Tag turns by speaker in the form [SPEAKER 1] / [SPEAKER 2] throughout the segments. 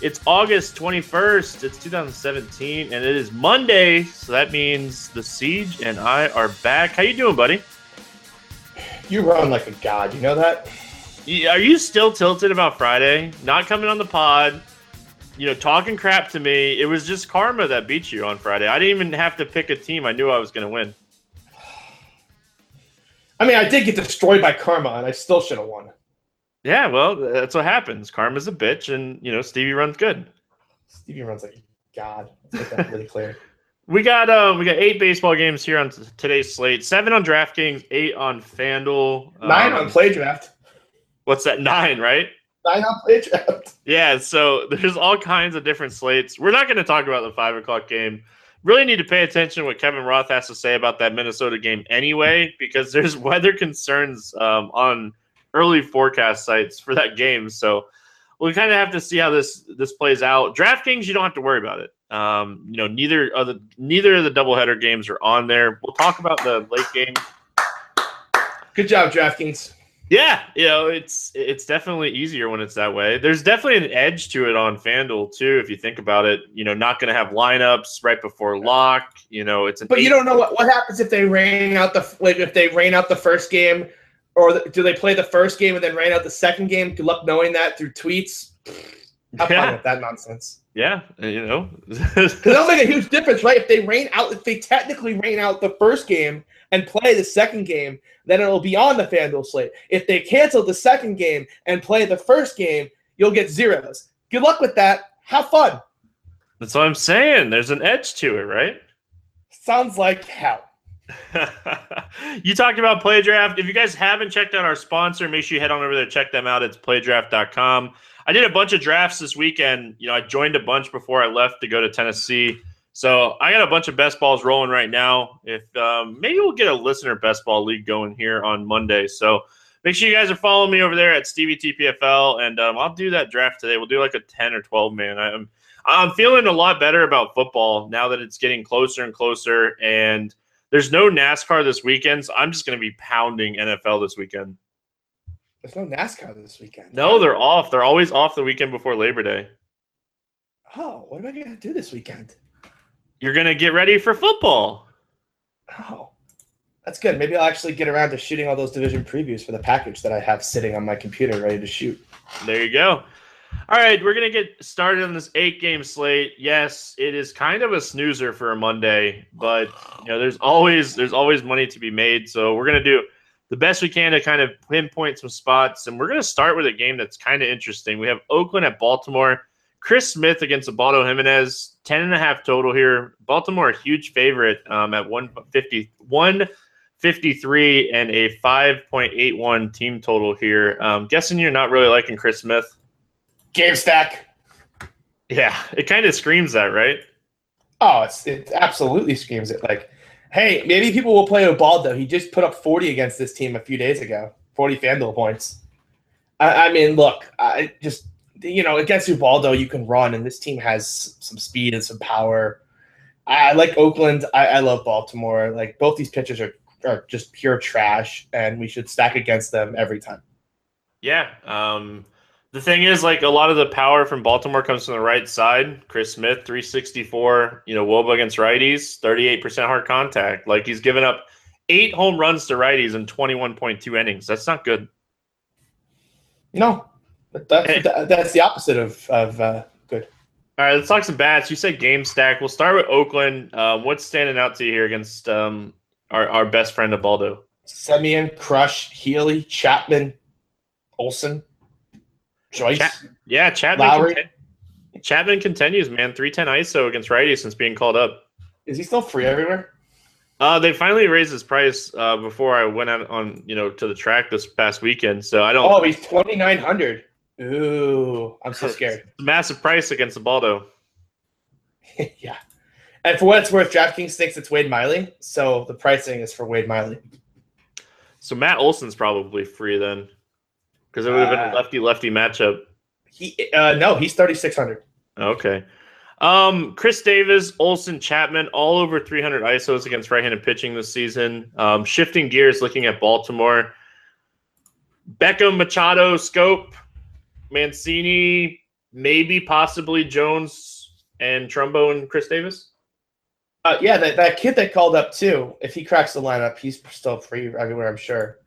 [SPEAKER 1] It's August 21st, it's 2017, and it is Monday, so that means the Siege and I are back. How you doing, buddy?
[SPEAKER 2] You run like a god, you know that?
[SPEAKER 1] Are you still tilted about Friday? Not coming on the pod, you know, talking crap to me. It was just karma that beat you on Friday. I didn't even have to pick a team. I knew I was going to win.
[SPEAKER 2] I mean, I did get destroyed by karma, and I still should have won.
[SPEAKER 1] Yeah, well, that's what happens. Karma's a bitch, and you know Stevie runs good.
[SPEAKER 2] Stevie runs like God. Let's make that really clear.
[SPEAKER 1] We got um we got eight baseball games here on today's slate. Seven on DraftKings, eight on FanDuel,
[SPEAKER 2] nine
[SPEAKER 1] um,
[SPEAKER 2] on Play Draft.
[SPEAKER 1] What's that? Nine, right?
[SPEAKER 2] Nine on Play Draft.
[SPEAKER 1] Yeah, so there's all kinds of different slates. We're not going to talk about the five o'clock game really need to pay attention to what Kevin Roth has to say about that Minnesota game anyway, because there's weather concerns um, on early forecast sites for that game. So we kind of have to see how this this plays out. DraftKings, you don't have to worry about it. Um, you know, neither of the neither of the doubleheader games are on there. We'll talk about the late game.
[SPEAKER 2] Good job, DraftKings.
[SPEAKER 1] Yeah, you know, it's it's definitely easier when it's that way. There's definitely an edge to it on FanDuel too, if you think about it. You know, not going to have lineups right before lock. You know, it's
[SPEAKER 2] but you don't know what, what happens if they rain out the like if they rain out the first game, or do they play the first game and then rain out the second game? Good luck knowing that through tweets. Have yeah. fun with that nonsense.
[SPEAKER 1] Yeah, you know,
[SPEAKER 2] because that'll make a huge difference, right? If they rain out, if they technically rain out the first game and play the second game, then it'll be on the FanDuel slate. If they cancel the second game and play the first game, you'll get zeros. Good luck with that. Have fun.
[SPEAKER 1] That's what I'm saying. There's an edge to it, right?
[SPEAKER 2] Sounds like hell.
[SPEAKER 1] you talked about PlayDraft. If you guys haven't checked out our sponsor, make sure you head on over there, check them out. It's playdraft.com. I did a bunch of drafts this weekend. You know, I joined a bunch before I left to go to Tennessee. So I got a bunch of best balls rolling right now. If um, maybe we'll get a listener best ball league going here on Monday. So make sure you guys are following me over there at Stevie TPFL, and um, I'll do that draft today. We'll do like a ten or twelve man. I'm I'm feeling a lot better about football now that it's getting closer and closer, and there's no NASCAR this weekend. So I'm just going to be pounding NFL this weekend.
[SPEAKER 2] There's no NASCAR this weekend.
[SPEAKER 1] No, they're off. They're always off the weekend before Labor Day.
[SPEAKER 2] Oh, what am I going to do this weekend?
[SPEAKER 1] You're gonna get ready for football.
[SPEAKER 2] Oh, that's good. Maybe I'll actually get around to shooting all those division previews for the package that I have sitting on my computer ready to shoot.
[SPEAKER 1] There you go. All right, we're gonna get started on this eight game slate. Yes, it is kind of a snoozer for a Monday, but you know, there's always there's always money to be made. So we're gonna do the best we can to kind of pinpoint some spots, and we're gonna start with a game that's kind of interesting. We have Oakland at Baltimore. Chris Smith against Ubaldo Jimenez, 10 and a half total here. Baltimore, a huge favorite um, at 150, 153 and a 5.81 team total here. Um, guessing you're not really liking Chris Smith.
[SPEAKER 2] Game stack.
[SPEAKER 1] Yeah, it kind of screams that, right?
[SPEAKER 2] Oh, it's, it absolutely screams it. Like, hey, maybe people will play Ubaldo. He just put up 40 against this team a few days ago, 40 FanDuel points. I, I mean, look, I just you know, against Ubaldo, you can run, and this team has some speed and some power. I, I like Oakland. I, I, love Baltimore. Like both these pitchers are are just pure trash, and we should stack against them every time.
[SPEAKER 1] Yeah. Um, the thing is, like a lot of the power from Baltimore comes from the right side. Chris Smith, three sixty four. You know, Woba against righties, thirty eight percent hard contact. Like he's given up eight home runs to righties in twenty one point two innings. That's not good.
[SPEAKER 2] No, that's, that, that's the opposite of, of uh, good.
[SPEAKER 1] All right, let's talk some bats. You said game stack. We'll start with Oakland. Uh, what's standing out to you here against um, our, our best friend Ubaldo?
[SPEAKER 2] Semien, Crush, Healy, Chapman, Olson, Joyce.
[SPEAKER 1] Chap- yeah, Chapman. Chapman continues, man. Three ten ISO against righties since being called up.
[SPEAKER 2] Is he still free everywhere?
[SPEAKER 1] Uh, they finally raised his price uh, before I went out on you know to the track this past weekend. So I don't.
[SPEAKER 2] Oh, he's twenty nine hundred. Ooh, I'm so scared.
[SPEAKER 1] It's a massive price against the Ubaldo.
[SPEAKER 2] yeah. And for what it's worth, DraftKings thinks it's Wade Miley, so the pricing is for Wade Miley.
[SPEAKER 1] So Matt Olson's probably free then, because it would have been a
[SPEAKER 2] Uh,
[SPEAKER 1] lefty lefty matchup.
[SPEAKER 2] He uh no, he's thirty six hundred.
[SPEAKER 1] Okay. Um, Khris Davis, Olson, Chapman, all over 300 ISOs against right-handed pitching this season. Um, shifting gears, looking at Baltimore. Beckham, Machado, Schoop, Mancini, maybe possibly Jones and Trumbo and Chris Davis.
[SPEAKER 2] Uh, yeah, that, that kid that called up too. If he cracks the lineup, he's still free everywhere, I'm sure,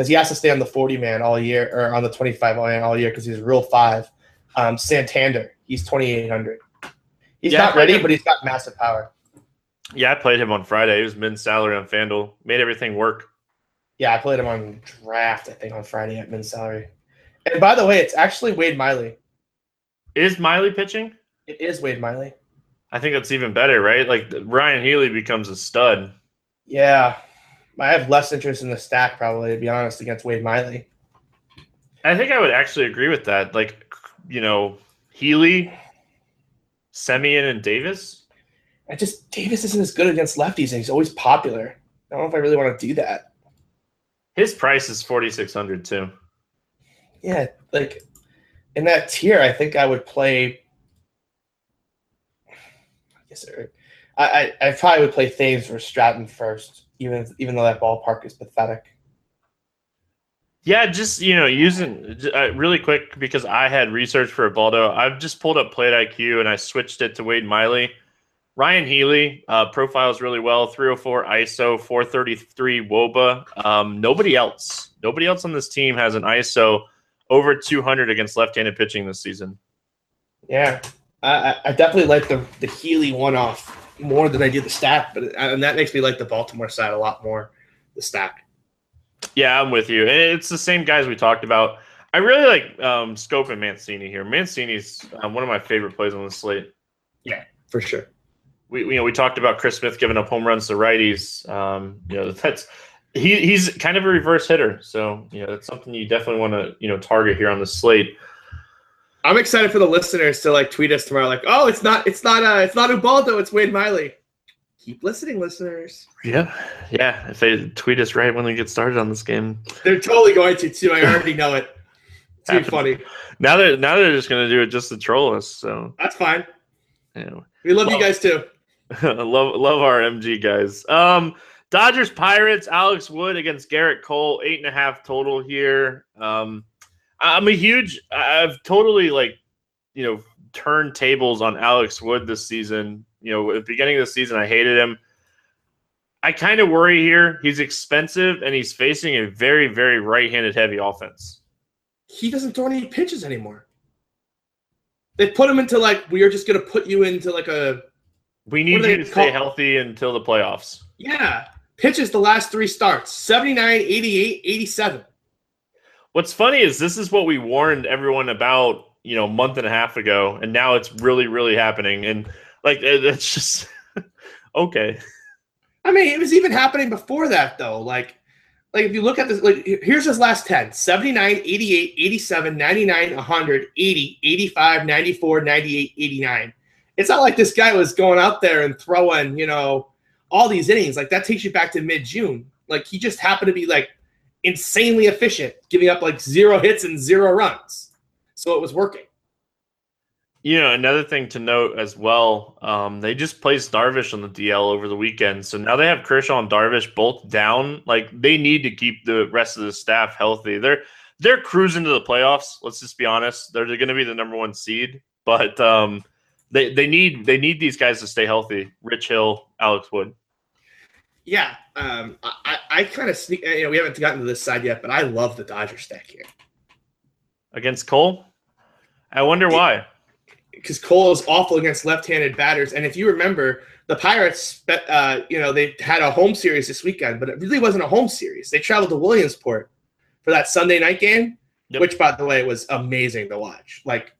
[SPEAKER 2] because he has to stay on the 40 man all year or on the 25 man all year because he's a Rule five. Um, Santander, he's 2800. He's
[SPEAKER 1] Yeah,
[SPEAKER 2] not ready, but he's got massive power.
[SPEAKER 1] Yeah, I played him on Friday. He was mid salary on FanDuel. Made everything work.
[SPEAKER 2] Yeah, I played him on draft, I think, on Friday at min salary. And by the way, it's actually Wade Miley.
[SPEAKER 1] Is Miley pitching?
[SPEAKER 2] It is Wade Miley.
[SPEAKER 1] I think that's even better, right? Like Ryon Healy becomes a stud.
[SPEAKER 2] Yeah, I have less interest in the stack probably, to be honest, against Wade Miley.
[SPEAKER 1] I think I would actually agree with that. Like, you know, Healy, Semien, and Davis.
[SPEAKER 2] I just Davis isn't as good against lefties, and he's always popular. I don't know if I really want to do that.
[SPEAKER 1] His price is forty six hundred too.
[SPEAKER 2] Yeah, like in that tier, I think I would play. I guess I, I I probably would play Thames or Stratton first, even even though that ballpark is pathetic.
[SPEAKER 1] Yeah, just you know, using uh, really quick because I had research for Baldo. I've just pulled up Plate IQ and I switched it to Wade Miley. Ryon Healy uh, profiles really well. 304 ISO, 433 WOBA. Um, nobody else, nobody else on this team has an ISO over 200 against left-handed pitching this season.
[SPEAKER 2] Yeah, I, I- I definitely like the the Healy one off more than I do the stack, but and that makes me like the Baltimore side a lot more. The stack.
[SPEAKER 1] Yeah, I'm with you. And it's the same guys we talked about. I really like um, Schoop and Mancini here. Mancini's um, one of my favorite plays on the slate.
[SPEAKER 2] Yeah, for sure.
[SPEAKER 1] we you know we talked about Chris Smith giving up home runs to righties. Um, you know that's he he's kind of a reverse hitter, so you know that's something you definitely want to you know target here on the slate.
[SPEAKER 2] I'm excited for the listeners to like tweet us tomorrow, like, oh, it's not, it's not, uh, it's not Ubaldo, it's Wade Miley. Keep listening, listeners.
[SPEAKER 1] Yeah, yeah. If they tweet us right when we get started on this game,
[SPEAKER 2] They're totally going to too. I already know it. It's gonna be funny.
[SPEAKER 1] now they're now they're just gonna do it just to troll us. So
[SPEAKER 2] That's fine.
[SPEAKER 1] know,
[SPEAKER 2] We love
[SPEAKER 1] Well-
[SPEAKER 2] you guys too.
[SPEAKER 1] love love our MG guys. Um, Dodgers Pirates. Alex Wood against Gerrit Cole. Eight and a half total here. Um, I'm a huge. I've totally like, you know, turned tables on Alex Wood this season. You know, at the beginning of the season, I hated him. I kind of worry here. He's expensive and he's facing a very, very right-handed heavy offense.
[SPEAKER 2] He doesn't throw any pitches anymore. They put him into like we are just gonna put you into like a
[SPEAKER 1] We need you to
[SPEAKER 2] call-
[SPEAKER 1] stay healthy until the playoffs.
[SPEAKER 2] yeah pitches the last three starts 79 88 87
[SPEAKER 1] What's funny is this is what we warned everyone about, you know, a month and a half ago, and now it's really, really happening. And like, it's just okay.
[SPEAKER 2] I mean, it was even happening before that, though. Like, like if you look at this, like here's his last 10 79, 88, 87, 99, 100, 80, 85, 94, 98, 89. It's not like this guy was going out there and throwing, you know, all these innings. Like, that takes you back to mid June. Like, he just happened to be like insanely efficient, giving up like zero hits and zero runs. So it was working.
[SPEAKER 1] You know, another thing to note as well, um, they just placed Darvish on the DL over the weekend. So now they have Kershaw and Darvish both down. Like they need to keep the rest of the staff healthy. They're they're cruising to the playoffs. Let's just be honest. They're, going to be the number one seed, but um, they they need they need these guys to stay healthy. Rich Hill, Alex Wood.
[SPEAKER 2] Yeah. Um, I, I, kind of sneak, you know, we haven't gotten to this side yet, but I love the Dodger stack here.
[SPEAKER 1] against Cole. I wonder why.
[SPEAKER 2] because Cole is awful against left-handed batters. And if you remember, the Pirates, uh, you know, they had a home series this weekend, but it really wasn't a home series. They traveled to Williamsport for that Sunday night game, yep. which, by the way, was amazing to watch. Like,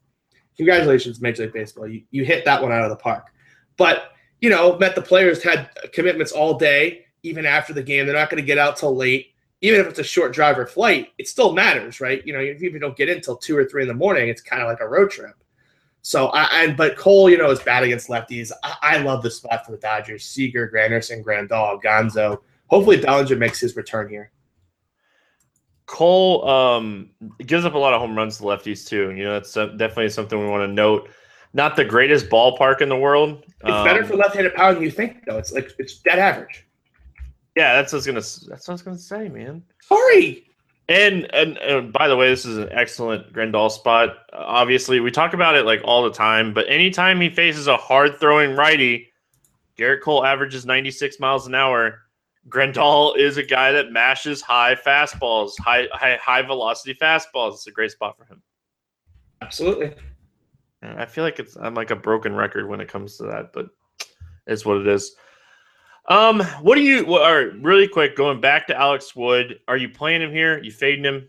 [SPEAKER 2] congratulations, Major League Baseball. You, you hit that one out of the park. But, you know, met the players had commitments all day, even after the game. They're not going to get out till late. Even if it's a short drive or flight, it still matters, right? You know, if you don't get in until two or three in the morning, it's kind of like a road trip. So I and but Cole, you know, is bad against lefties. I, I love the spot for the Dodgers. Seager, Granderson, Grandal, Gonzo. Hopefully Bellinger makes his return here.
[SPEAKER 1] Cole um, gives up a lot of home runs to lefties too. You know, that's definitely something we want to note. Not the greatest ballpark in the world.
[SPEAKER 2] It's um, better for left-handed power than you think, though. It's like it's dead average.
[SPEAKER 1] Yeah, that's what I was gonna. That's what I was gonna say, man.
[SPEAKER 2] Sorry.
[SPEAKER 1] And, and, and by the way, this is an excellent Grandal spot. Obviously, we talk about it like all the time, but anytime he faces a hard throwing righty, Gerrit Cole averages 96 miles an hour. Grandal is a guy that mashes high fastballs, high high high velocity fastballs. It's a great spot for him.
[SPEAKER 2] Absolutely.
[SPEAKER 1] I feel like it's I'm like a broken record when it comes to that, but it's what it is. Um, what do you? Well, all right, really quick, going back to Alex Wood, are you playing him here? You fading him?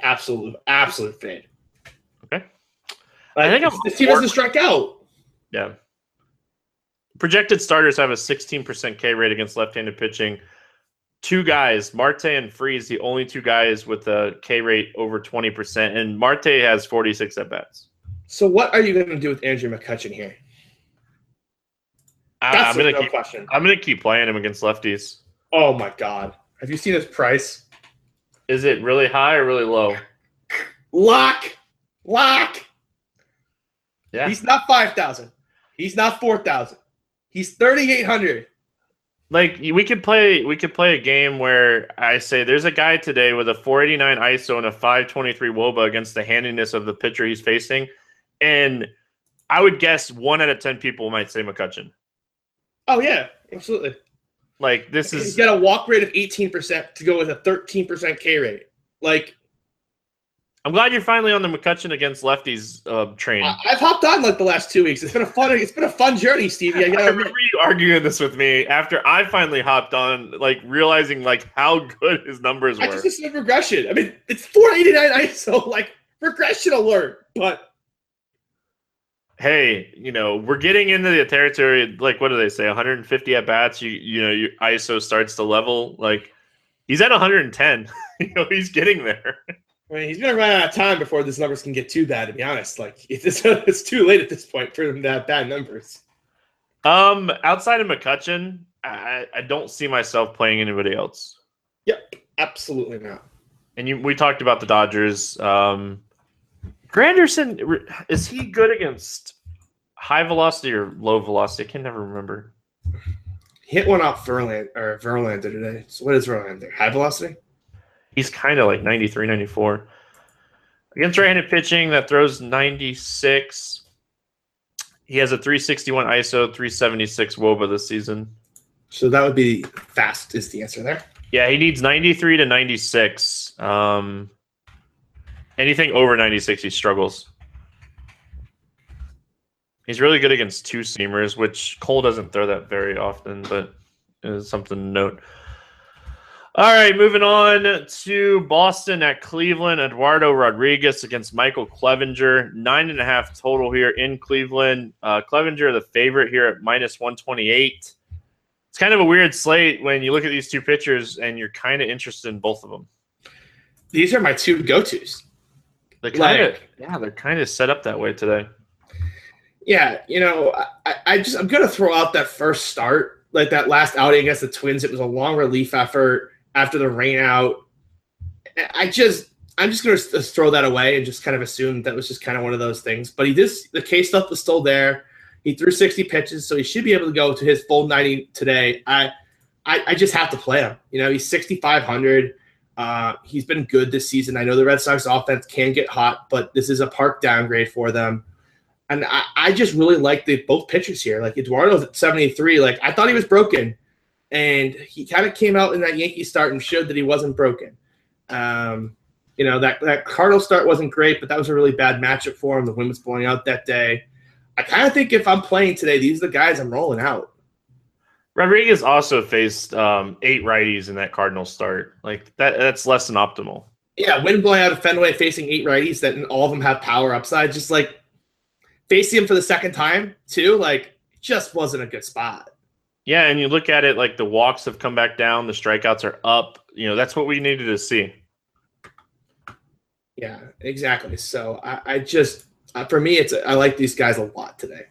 [SPEAKER 2] Absolute, absolute fade.
[SPEAKER 1] Okay.
[SPEAKER 2] I think I'm this team doesn't strike out.
[SPEAKER 1] Yeah. Projected starters have a 16% K rate against left-handed pitching. Two guys, Marte and Freese, the only two guys with a K rate over 20%, and Marte has 46 at bats.
[SPEAKER 2] So what are you going to do with Andrew McCutchen here?
[SPEAKER 1] That's I'm gonna keep, question. I'm gonna keep playing him against lefties.
[SPEAKER 2] Oh my god! Have you seen his price?
[SPEAKER 1] Is it really high or really low?
[SPEAKER 2] Lock, lock.
[SPEAKER 1] Yeah,
[SPEAKER 2] he's not five thousand. He's not four thousand. He's thirty eight hundred.
[SPEAKER 1] Like we could play, we could play a game where I say there's a guy today with a 489 ISO and a 523 WOBA against the handiness of the pitcher he's facing, and I would guess one out of ten people might say McCutchen.
[SPEAKER 2] Oh yeah, absolutely.
[SPEAKER 1] Like this is
[SPEAKER 2] he's got a walk rate of 18% to go with a 13% K rate. Like
[SPEAKER 1] I'm glad you're finally on the McCutchen against lefties uh, train.
[SPEAKER 2] I, have hopped on like the last two weeks. It's been a fun. It's been a fun journey, Stevie.
[SPEAKER 1] I, I remember you arguing this with me after I finally hopped on, like realizing like how good his numbers were. I
[SPEAKER 2] just said regression. I mean, it's 489 ISO, like regression alert. But
[SPEAKER 1] hey, you know, we're getting into the territory. Like, what do they say? 150 at bats. You, you know, your ISO starts to level. Like, he's at 110. you know, he's getting there.
[SPEAKER 2] I mean, he's gonna run out of time before these numbers can get too bad. To be honest, like it's, it's too late at this point for them to have bad numbers.
[SPEAKER 1] Um, outside of McCutchen, I, I don't see myself playing anybody else.
[SPEAKER 2] Yep, absolutely not.
[SPEAKER 1] And you, we talked about the Dodgers. Um, Granderson is he good against high velocity or low velocity? I can never remember.
[SPEAKER 2] hit one off Verlander or Verlander today. So what is Verlander? High velocity?
[SPEAKER 1] He's kind of like 93, 94. Against right-handed pitching that throws 96. He has a 361 ISO, 376 WOBA this season.
[SPEAKER 2] So that would be fast is the answer there.
[SPEAKER 1] Yeah, he needs 93 to 96. Um, Anything over 96, he struggles. He's really good against two seamers, which Cole doesn't throw that very often, but is something to note. All right, moving on to Boston at Cleveland. Eduardo Rodriguez against Michael Clevinger. Nine and a half total here in Cleveland. Uh, Clevinger, the favorite here at minus 128. It's kind of a weird slate when you look at these two pitchers and you're kind of interested in both of them.
[SPEAKER 2] These are my two go tos.
[SPEAKER 1] They kind of, yeah, they're kind of set up that way today.
[SPEAKER 2] Yeah, you know, I, I just I'm gonna throw out that first start, like that last outing against the Twins. It was a long relief effort after the rain out. I just I'm just gonna throw that away and just kind of assume that was just kind of one of those things. But he did the K stuff was still there. He threw 60 pitches, so he should be able to go to his full 90 today. I I, I just have to play him. You know, he's 6,500. Uh, he's been good this season. I know the Red Sox offense can get hot, but this is a park downgrade for them. And I, I just really like the both pitchers here. Like Eduardo's at 73. Like I thought he was broken. And he kind of came out in that Yankee start and showed that he wasn't broken. Um, you know, that, that Cardinal start wasn't great, but that was a really bad matchup for him. The wind was blowing out that day. I kind of think if I'm playing today, these are the guys I'm rolling out.
[SPEAKER 1] Rodriguez also faced um, eight righties in that Cardinal start. Like that, that's less than optimal.
[SPEAKER 2] Yeah, wind blowing out of Fenway facing eight righties that all of them have power upside. Just like facing him for the second time too, like just wasn't a good spot.
[SPEAKER 1] Yeah, and you look at it like the walks have come back down, the strikeouts are up. You know, that's what we needed to see.
[SPEAKER 2] Yeah, exactly. So I, I just, uh, for me, it's I like these guys a lot today.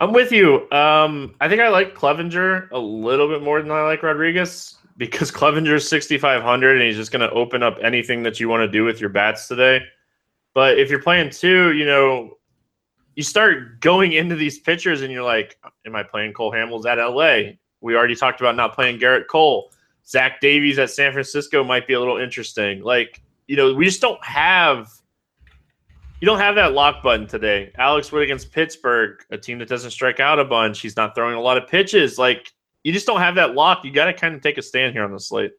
[SPEAKER 1] I'm with you. Um, I think I like Clevinger a little bit more than I like Rodriguez because Clevinger's 6,500 and he's just going to open up anything that you want to do with your bats today. But if you're playing two, you know, you start going into these pitchers and you're like, am I playing Cole Hamels at LA? We already talked about not playing Gerrit Cole. Zach Davies at San Francisco might be a little interesting. Like, you know, we just don't have you don't have that lock button today. Alex Wood against Pittsburgh, a team that doesn't strike out a bunch. He's not throwing a lot of pitches. Like you just don't have that lock. You got to kind of take a stand here on the slate.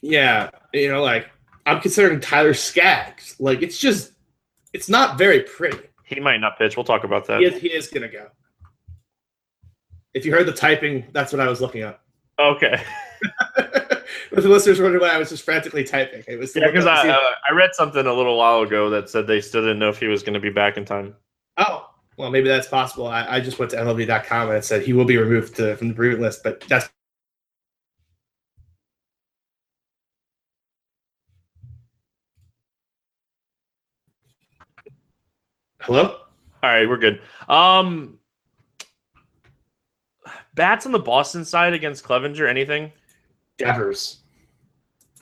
[SPEAKER 2] Yeah, you know, like I'm considering Tyler Skaggs. Like it's just, it's not very pretty.
[SPEAKER 1] He might not pitch. We'll talk about that.
[SPEAKER 2] He is, he is gonna go. If you heard the typing, that's what I was looking up.
[SPEAKER 1] Okay.
[SPEAKER 2] If the listeners wondering why I was just frantically typing, it was
[SPEAKER 1] yeah, because I uh, I read something a little while ago that said they still didn't know if he was going to be back in time.
[SPEAKER 2] Oh, well, maybe that's possible. I, I just went to MLB.com and it said he will be removed to, from the bereavement list, but that's Hello? All
[SPEAKER 1] right, we're good. Um bats on the Boston side against Clevinger. anything?
[SPEAKER 2] Devers.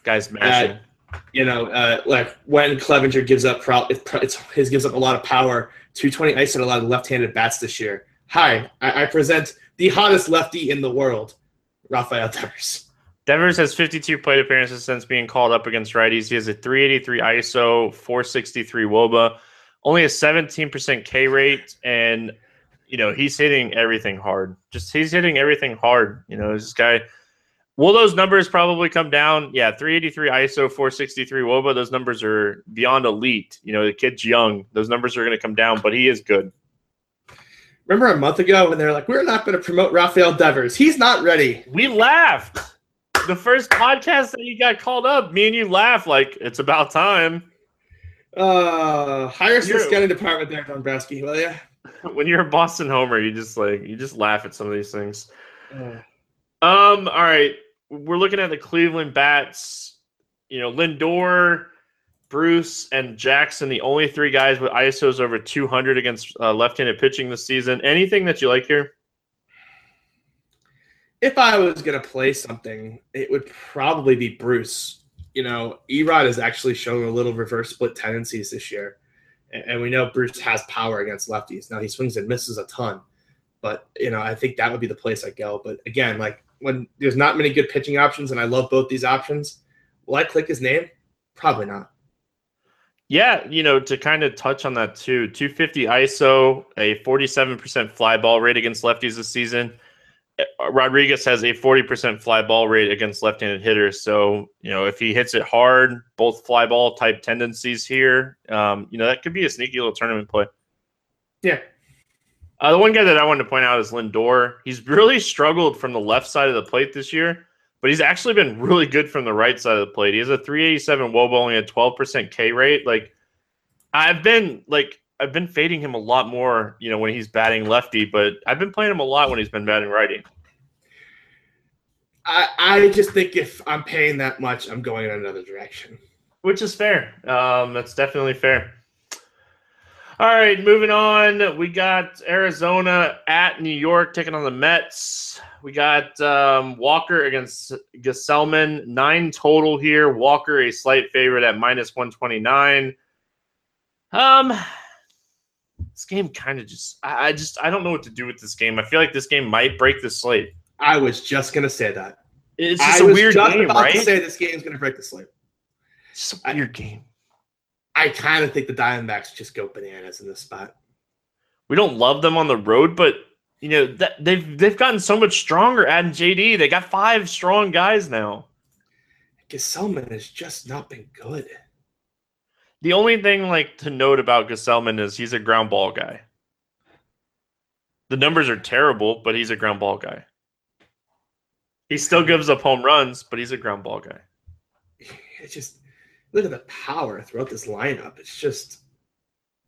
[SPEAKER 1] Guys mashing.
[SPEAKER 2] Uh, you know, uh, like when Clevinger gives up, pro- it's his gives up a lot of power. 220 ice and a lot of left-handed bats this year. Hi, I, I present the hottest lefty in the world, Rafael Devers.
[SPEAKER 1] Devers has 52 plate appearances since being called up against righties. He has a 383 ISO, 463 WOBA, only a 17% K rate, and you know he's hitting everything hard. Just he's hitting everything hard. You know, this guy Will those numbers probably come down? Yeah, 383 ISO, 463 WOBA. Those numbers are beyond elite. You know, the kid's young. Those numbers are going to come down, but he is good.
[SPEAKER 2] Remember a month ago when they're like, we're not going to promote Rafael Devers. He's not ready.
[SPEAKER 1] We laughed. The first podcast that you got called up, me and you laughed like it's about time.
[SPEAKER 2] Uh, hire some scouting department there, Dombrowski, will you?
[SPEAKER 1] When you're a Boston homer, you just like you just laugh at some of these things. Uh. Um. All right we're looking at the Cleveland bats. You know, Lindor, Bruce, and Jackson, the only three guys with ISOs over 200 against uh, left-handed pitching this season. Anything that you like here?
[SPEAKER 2] If I was going to play something, it would probably be Bruce. You know, Erod has actually shown a little reverse split tendencies this year. And we know Bruce has power against lefties. Now he swings and misses a ton. But, you know, I think that would be the place I go. But again, like when there's not many good pitching options, and I love both these options. Will I click his name? Probably not.
[SPEAKER 1] Yeah, you know, to kind of touch on that too, 250 ISO, a 47% fly ball rate against lefties this season. Uh, Rodriguez has a 40% fly ball rate against left-handed hitters. So, you know, if he hits it hard, both fly ball type tendencies here, um, you know, that could be a sneaky little tournament play.
[SPEAKER 2] Yeah,
[SPEAKER 1] uh, the one guy that I wanted to point out is Lindor. He's really struggled from the left side of the plate this year, but he's actually been really good from the right side of the plate. He has a 387 WOBA, only a 12% K rate. Like I've been like I've been fading him a lot more, you know, when he's batting lefty, but I've been playing him a lot when he's been batting righty.
[SPEAKER 2] I, I just think if I'm paying that much, I'm going in another direction.
[SPEAKER 1] Which is fair. Um, that's definitely fair. All right, moving on. We got Arizona at New York taking on the Mets. We got um, Walker against Gsellman, nine total here. Walker a slight favorite at minus one twenty nine. Um, this game kind of just I, I just I don't know what to do with this game. I feel like this game might break the slate.
[SPEAKER 2] I was just gonna say that.
[SPEAKER 1] It's just I a weird game, right? To
[SPEAKER 2] say this game's gonna break the slate.
[SPEAKER 1] It's a weird game.
[SPEAKER 2] I kind of think the Diamondbacks just go bananas in this spot.
[SPEAKER 1] We don't love them on the road, but you know that they've they've gotten so much stronger. Adding JD, they got five strong guys now.
[SPEAKER 2] Gsellman has just not been good.
[SPEAKER 1] The only thing like to note about Gsellman is he's a ground ball guy. The numbers are terrible, but he's a ground ball guy. He still gives up home runs, but he's a ground ball guy.
[SPEAKER 2] It just look at the power throughout this lineup. It's just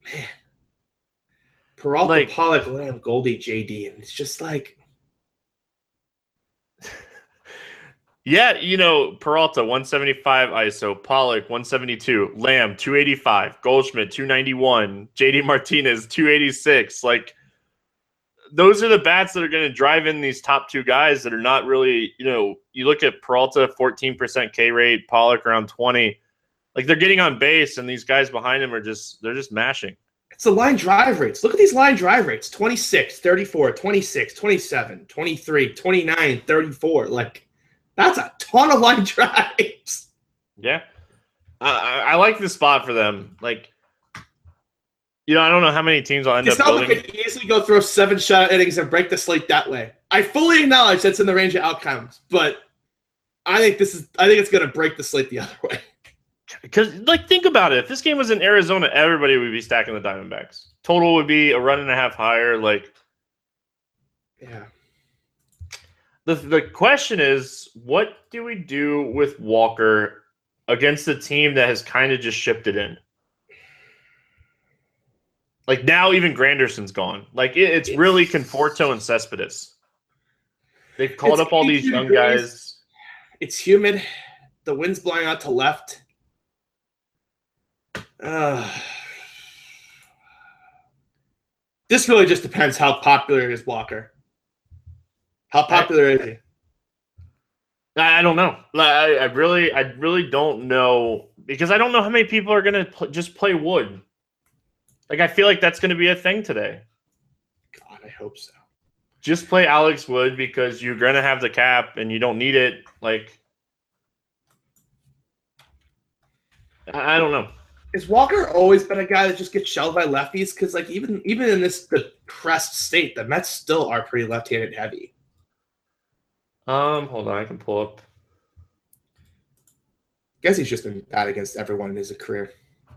[SPEAKER 2] man. Peralta,
[SPEAKER 1] Like-
[SPEAKER 2] Pollock, Lamb, Goldie, JD, and it's just like
[SPEAKER 1] Yeah, you know, Peralta 175 ISO, Pollock 172, Lamb 285, Goldschmidt 291, JD Martinez 286. Like those are the bats that are going to drive in these top two guys that are not really, you know, you look at Peralta 14% K rate, Pollock around 20. Like they're getting on base and these guys behind him are just they're just mashing.
[SPEAKER 2] it's the line drive rates. Look at these line drive rates 26, 34, 26, 27, 23, 29, 34. Like that's a ton of line drives.
[SPEAKER 1] Yeah. I, I like the spot for them. Like, you know, I don't know how many teams I'll end
[SPEAKER 2] It's
[SPEAKER 1] up
[SPEAKER 2] not like
[SPEAKER 1] building.
[SPEAKER 2] they could easily go throw seven shot innings and break the slate that way. I fully acknowledge that's in the range of outcomes, but I think this is I think it's gonna break the slate the other way.
[SPEAKER 1] Because, like, think about it. If this game was in Arizona, everybody would be stacking the Diamondbacks. Total would be a run and a half higher. Like,
[SPEAKER 2] Yeah.
[SPEAKER 1] the the question is, what do we do with Walker against a team that has kind of just shipped it in? Like now, even Granderson's gone. Like it, it's really Conforto and Cespedes. They've called
[SPEAKER 2] It's
[SPEAKER 1] up all these young guys.
[SPEAKER 2] It's humid. The wind's blowing out to left. Uh, this really just depends how popular is Walker. How popular is he?
[SPEAKER 1] I I don't know. Like, I, I really, I really don't know because I don't know how many people are gonna pl- just play wood. Like I feel like that's gonna be a thing today.
[SPEAKER 2] God, I hope so.
[SPEAKER 1] Just play Alex Wood because you're gonna have the cap and you don't need it. Like I I don't know.
[SPEAKER 2] Has Walker always been a guy that just gets shelled by lefties? Because like even even in this depressed state, the Mets still are pretty left-handed heavy.
[SPEAKER 1] Um, hold on, I can pull up.
[SPEAKER 2] guess he's just been bad against everyone in his career.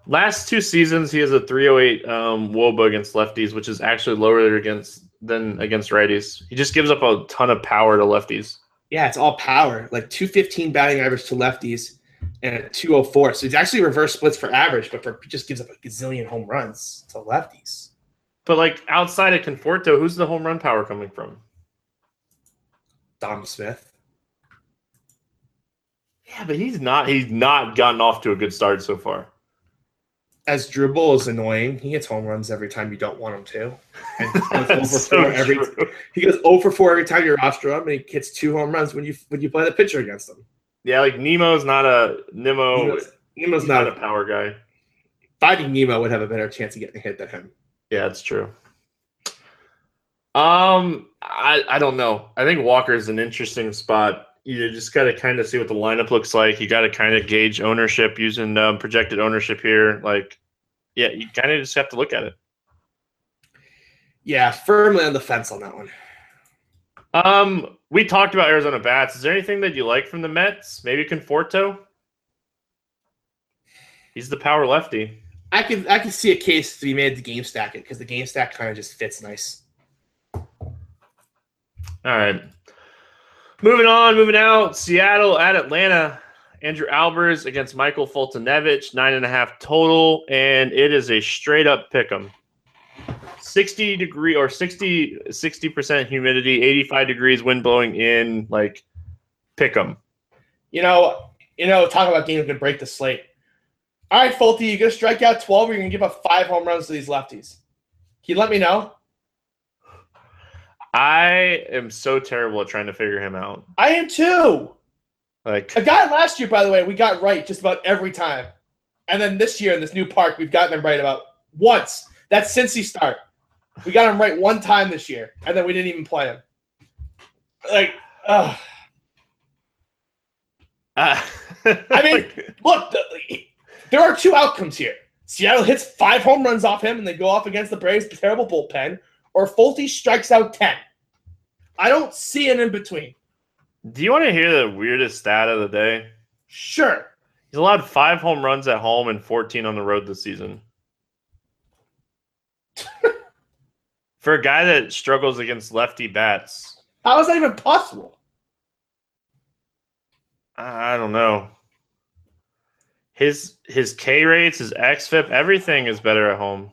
[SPEAKER 1] Last two seasons, he has a 308 um, WOBA against lefties, which is actually lower against than against righties. He just gives up a ton of power to lefties.
[SPEAKER 2] Yeah, it's all power. Like 215 batting average to lefties and a 204. So it's actually reverse splits for average, but for just gives up a gazillion home runs to lefties.
[SPEAKER 1] But like outside of Conforto, who's the home run power coming from?
[SPEAKER 2] Dom Smith.
[SPEAKER 1] Yeah, but he's not. He's not gotten off to a good start so far.
[SPEAKER 2] Asdrubal is annoying. He hits home runs every time you don't want him to. And he goes over
[SPEAKER 1] so
[SPEAKER 2] four every he goes 0 for 4 every time you roster him, and he hits two home runs when you when you play the pitcher against him.
[SPEAKER 1] Yeah, like Nemo's not a Nemo.
[SPEAKER 2] Nemo's, Nemo's not
[SPEAKER 1] not a power guy.
[SPEAKER 2] Finding Nemo would have a better chance of getting hit than him.
[SPEAKER 1] Yeah, it's true. Um, I I don't know. I think Walker's an interesting spot. You just got to kind of see what the lineup looks like. You got to kind of gauge ownership using um, projected ownership here. Like, yeah, you kind of just have to look at it.
[SPEAKER 2] Yeah, firmly on the fence on that one.
[SPEAKER 1] Um, we talked about Arizona bats. Is there anything that you like from the Mets? Maybe Conforto. He's the power lefty.
[SPEAKER 2] I could I could see a case to be made to game stack it because the game stack kind of just fits nice.
[SPEAKER 1] All right. Moving on, moving out. Seattle at Atlanta. Andrew Albers against Michael Foltynewicz, nine and a half total, and it is a straight up pick 'em. 60 degree or 60 60% humidity, 85 degrees, wind blowing in, like pick pick 'em.
[SPEAKER 2] You know, you know, talk about games that break the slate. All right, Folty, you gonna strike out 12 or you're gonna give up five home runs to these lefties? Can you let me know?
[SPEAKER 1] I am so terrible at trying to figure him out.
[SPEAKER 2] I am too.
[SPEAKER 1] Like
[SPEAKER 2] A guy last year, by the way, we got right just about every time. And then this year in this new park, we've gotten him right about once. That's since he start. We got him right one time this year, and then we didn't even play him. Like, ugh.
[SPEAKER 1] uh,
[SPEAKER 2] I mean, look, the, there are two outcomes here. Seattle hits five home runs off him and they go off against the Braves' terrible bullpen, or Folty strikes out 10. I don't see an in between.
[SPEAKER 1] do you want to hear the weirdest stat of the day?
[SPEAKER 2] Sure.
[SPEAKER 1] He's allowed five home runs at home and 14 on the road this season. For a guy that struggles against lefty bats,
[SPEAKER 2] How is that even possible?
[SPEAKER 1] I don't know. His his K rates, his xFIP, everything is better at home.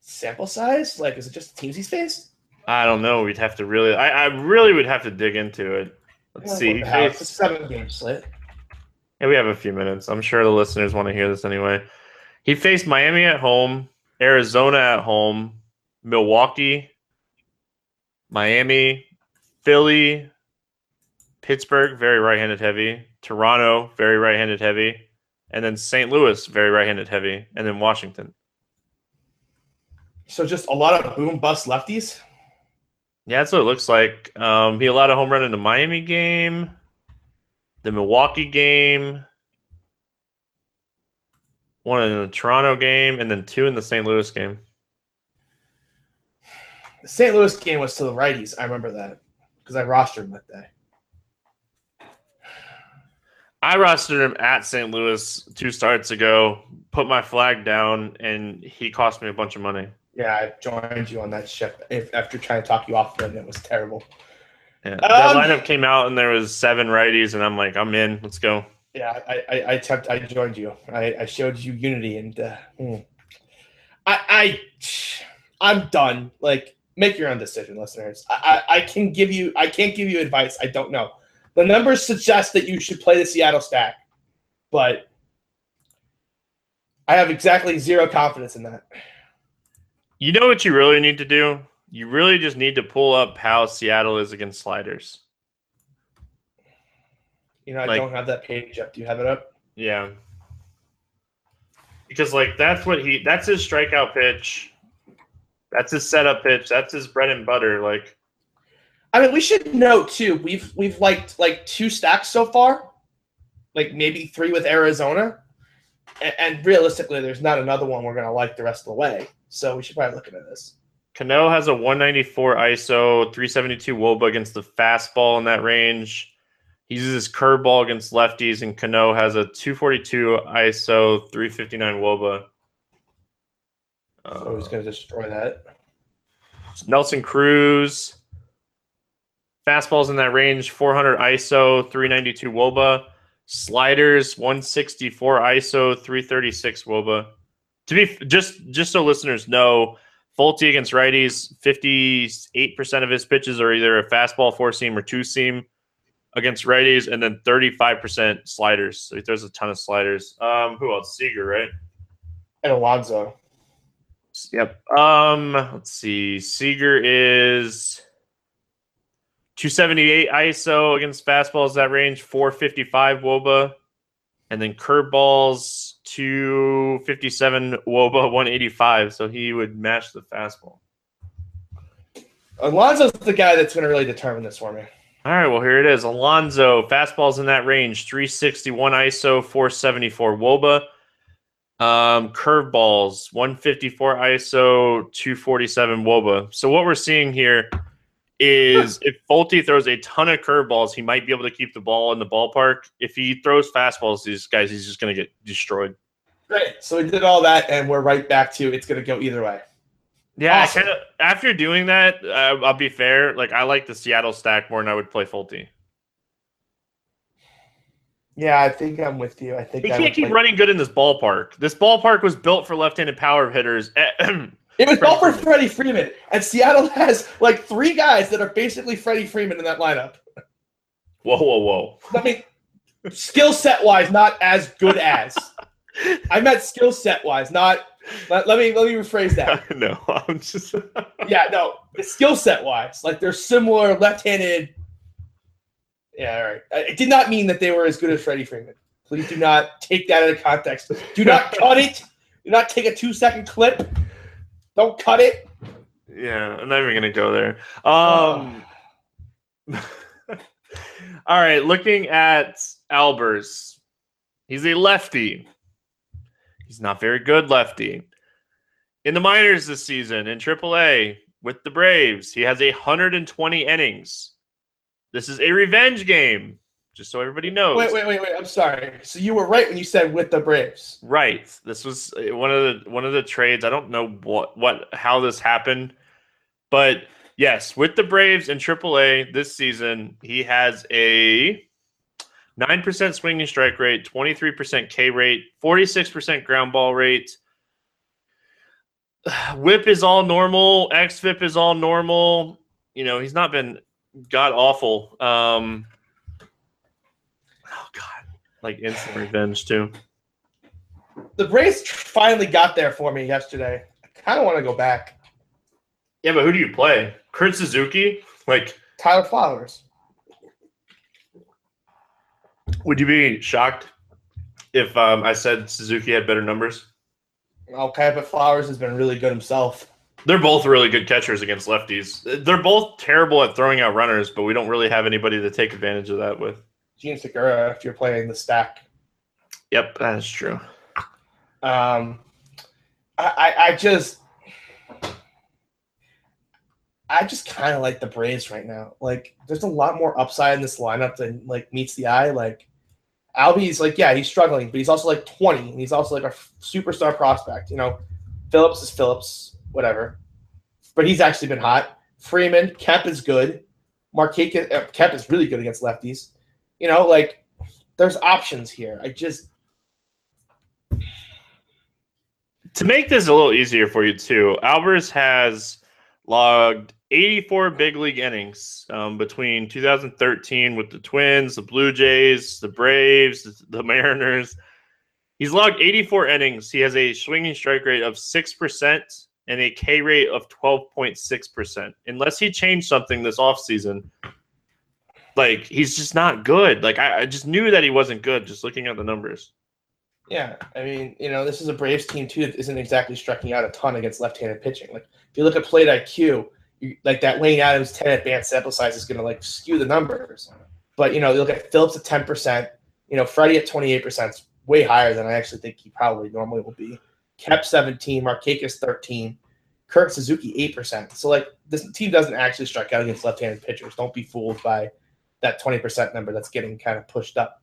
[SPEAKER 2] Sample size? Like, is it just the teams he's faced?
[SPEAKER 1] I don't know. We'd have to really. I, I really would have to dig into it. Let's
[SPEAKER 2] Like,
[SPEAKER 1] see.
[SPEAKER 2] what
[SPEAKER 1] He
[SPEAKER 2] the hell? It's a seven game slate.
[SPEAKER 1] Yeah, we have a few minutes. I'm sure the listeners want to hear this anyway. He faced Miami at home, Arizona at home, Milwaukee, Miami, Philly, Pittsburgh, very right handed heavy, Toronto, very right handed heavy, and then St. Louis, very right handed heavy, and then Washington.
[SPEAKER 2] So just a lot of boom bust lefties.
[SPEAKER 1] Yeah, that's what it looks like. Um, he allowed a home run in the Miami game, the Milwaukee game, one in the Toronto game, and then two in the St. Louis game.
[SPEAKER 2] The St. Louis game was to the righties. I remember that because I rostered him that day.
[SPEAKER 1] I rostered him at St. Louis two starts ago, put my flag down, and he cost me a bunch of money.
[SPEAKER 2] Yeah, I joined you on that ship if, after trying to talk you off of it. It was terrible.
[SPEAKER 1] Yeah. that
[SPEAKER 2] Um,
[SPEAKER 1] lineup came out and there was seven righties, and I'm like, I'm in. Let's go.
[SPEAKER 2] Yeah, I I, I, attempt, I joined you. I, I showed you unity, and uh, hmm. I I I'm done. Like, make your own decision, listeners. I, I I can give you. I can't give you advice. I don't know. The numbers suggest that you should play the Seattle stack, but I have exactly zero confidence in that.
[SPEAKER 1] You know what you really need to do? You really just need to pull up how Seattle is against sliders.
[SPEAKER 2] You know, I
[SPEAKER 1] Like-
[SPEAKER 2] don't have that page up. Do you have it up?
[SPEAKER 1] Yeah. Because like that's what he that's his strikeout pitch. That's his setup pitch. That's his bread and butter. Like
[SPEAKER 2] I mean, we should note too. We've we've liked like two stacks so far, like maybe three with Arizona, and, and realistically, there's not another one we're gonna like the rest of the way. So we should probably look into this.
[SPEAKER 1] Cano has a 194 ISO, 372 Woba against the fastball in that range. He uses his curveball against lefties, and Cano has a 242 ISO, 359 Woba.
[SPEAKER 2] So he's gonna destroy that.
[SPEAKER 1] Uh, Nelson Cruz. Fastballs in that range 400 ISO, 392 Woba. Sliders 164 ISO, 336 Woba. To be just just so listeners know, Folty against righties, 58% of his pitches are either a fastball, four seam, or two seam against righties, and then 35% sliders. So he throws a ton of sliders. Um, who else? Seager, right?
[SPEAKER 2] And Alonso.
[SPEAKER 1] Yep. Um, let's see. Seager is 278 ISO against fastballs that range, 455 Woba, and then curveballs 257 Woba, 185. So he would match the fastball.
[SPEAKER 2] Alonso's the guy that's gonna really determine this for me.
[SPEAKER 1] All right, well, here it is. Alonso, fastballs in that range, 361 ISO, 474 Woba. Um, curveballs, 154 ISO, 247 Woba. So what we're seeing here is if Folty throws a ton of curveballs, he might be able to keep the ball in the ballpark. If he throws fastballs, these guys, he's just going to get destroyed.
[SPEAKER 2] Right. So we did all that, and we're right back to it's gonna go either way.
[SPEAKER 1] Yeah,
[SPEAKER 2] Awesome.
[SPEAKER 1] I kind of after doing that, uh, I'll be fair. Like I like the Seattle stack more than I would play Folty.
[SPEAKER 2] Yeah, I think I'm with you. I think
[SPEAKER 1] He
[SPEAKER 2] I
[SPEAKER 1] can't keep
[SPEAKER 2] play-
[SPEAKER 1] running good in this ballpark. This ballpark was built for left-handed power hitters.
[SPEAKER 2] It was built for Freddie Freeman, and Seattle has like three guys that are basically Freddie Freeman in that lineup.
[SPEAKER 1] Whoa, whoa, whoa!
[SPEAKER 2] I mean, skill set wise, not as good as. I meant skill set wise, not. Let, let me let me rephrase that.
[SPEAKER 1] no, I'm just.
[SPEAKER 2] Yeah, no, The skill set wise, like they're similar, left-handed. Yeah, all right. I- It did not mean that they were as good as Freddie Freeman. Please do not take that out of context. Do not cut it. Do not take a two-second clip. Don't cut it.
[SPEAKER 1] yeah, I'm not even gonna go there. Um. all right, looking at Albers, he's a lefty. He's not very good lefty. In the minors this season, in AAA with the Braves, he has 120 innings. This is a revenge game. just so everybody knows.
[SPEAKER 2] Wait, wait, wait, wait. I'm sorry. So you were right when you said with the Braves.
[SPEAKER 1] Right. This was uh, one of the one of the trades. I don't know what what how this happened, but yes, with the Braves in AAA this season, he has a nine percent swinging strike rate, twenty three percent K rate, forty six percent ground ball rate. Whip is all normal. XFIP is all normal. You know, he's not been god awful. Um, oh God, like instant revenge too.
[SPEAKER 2] The Braves finally got there for me yesterday. I kind of want to go back.
[SPEAKER 1] Yeah, but who do you play? Kurt Suzuki? Like,
[SPEAKER 2] Tyler Flowers.
[SPEAKER 1] Would you be shocked if um, I said Suzuki had better numbers?
[SPEAKER 2] Okay, but Flowers has been really good himself.
[SPEAKER 1] They're both really good catchers against lefties. They're both terrible at throwing out runners, but we don't really have anybody to take advantage of that with.
[SPEAKER 2] Jean Segura, if you're playing the stack.
[SPEAKER 1] Yep, that is true.
[SPEAKER 2] Um, I, I, I just, I just kind of like the Braves right now. Like, there's a lot more upside in this lineup than like meets the eye. Like, Albies like, yeah, he's struggling, but he's also like 20, and he's also like a superstar prospect. You know, Phillips is Phillips, whatever, but he's actually been hot. Freeman, Kemp is good. Markakis, uh, Kemp is really good against lefties. You know, like, there's options here. I just,
[SPEAKER 1] To make this a little easier for you, too, Albers has logged 84 big league innings um, between 2013 with the Twins, the Blue Jays, the Braves, the Mariners. He's logged 84 innings. He has a swinging strike rate of 6% and a K rate of 12.6%. Unless he changed something this offseason, like he's just not good. Like I, I just knew that he wasn't good just looking at the numbers.
[SPEAKER 2] Yeah, I mean, you know, this is a Braves team too that isn't exactly striking out a ton against left-handed pitching. Like if you look at plate IQ, you, like that Lane Adams ten at bat sample size is going to like skew the numbers. But you know, you look at Phillips at ten percent, you know, Freddie at twenty-eight percent, is way higher than I actually think he probably normally will be. Kep seventeen, Markakis thirteen, Kurt Suzuki eight percent. So like this team doesn't actually strike out against left-handed pitchers. Don't be fooled by that twenty percent number that's getting kind of pushed up.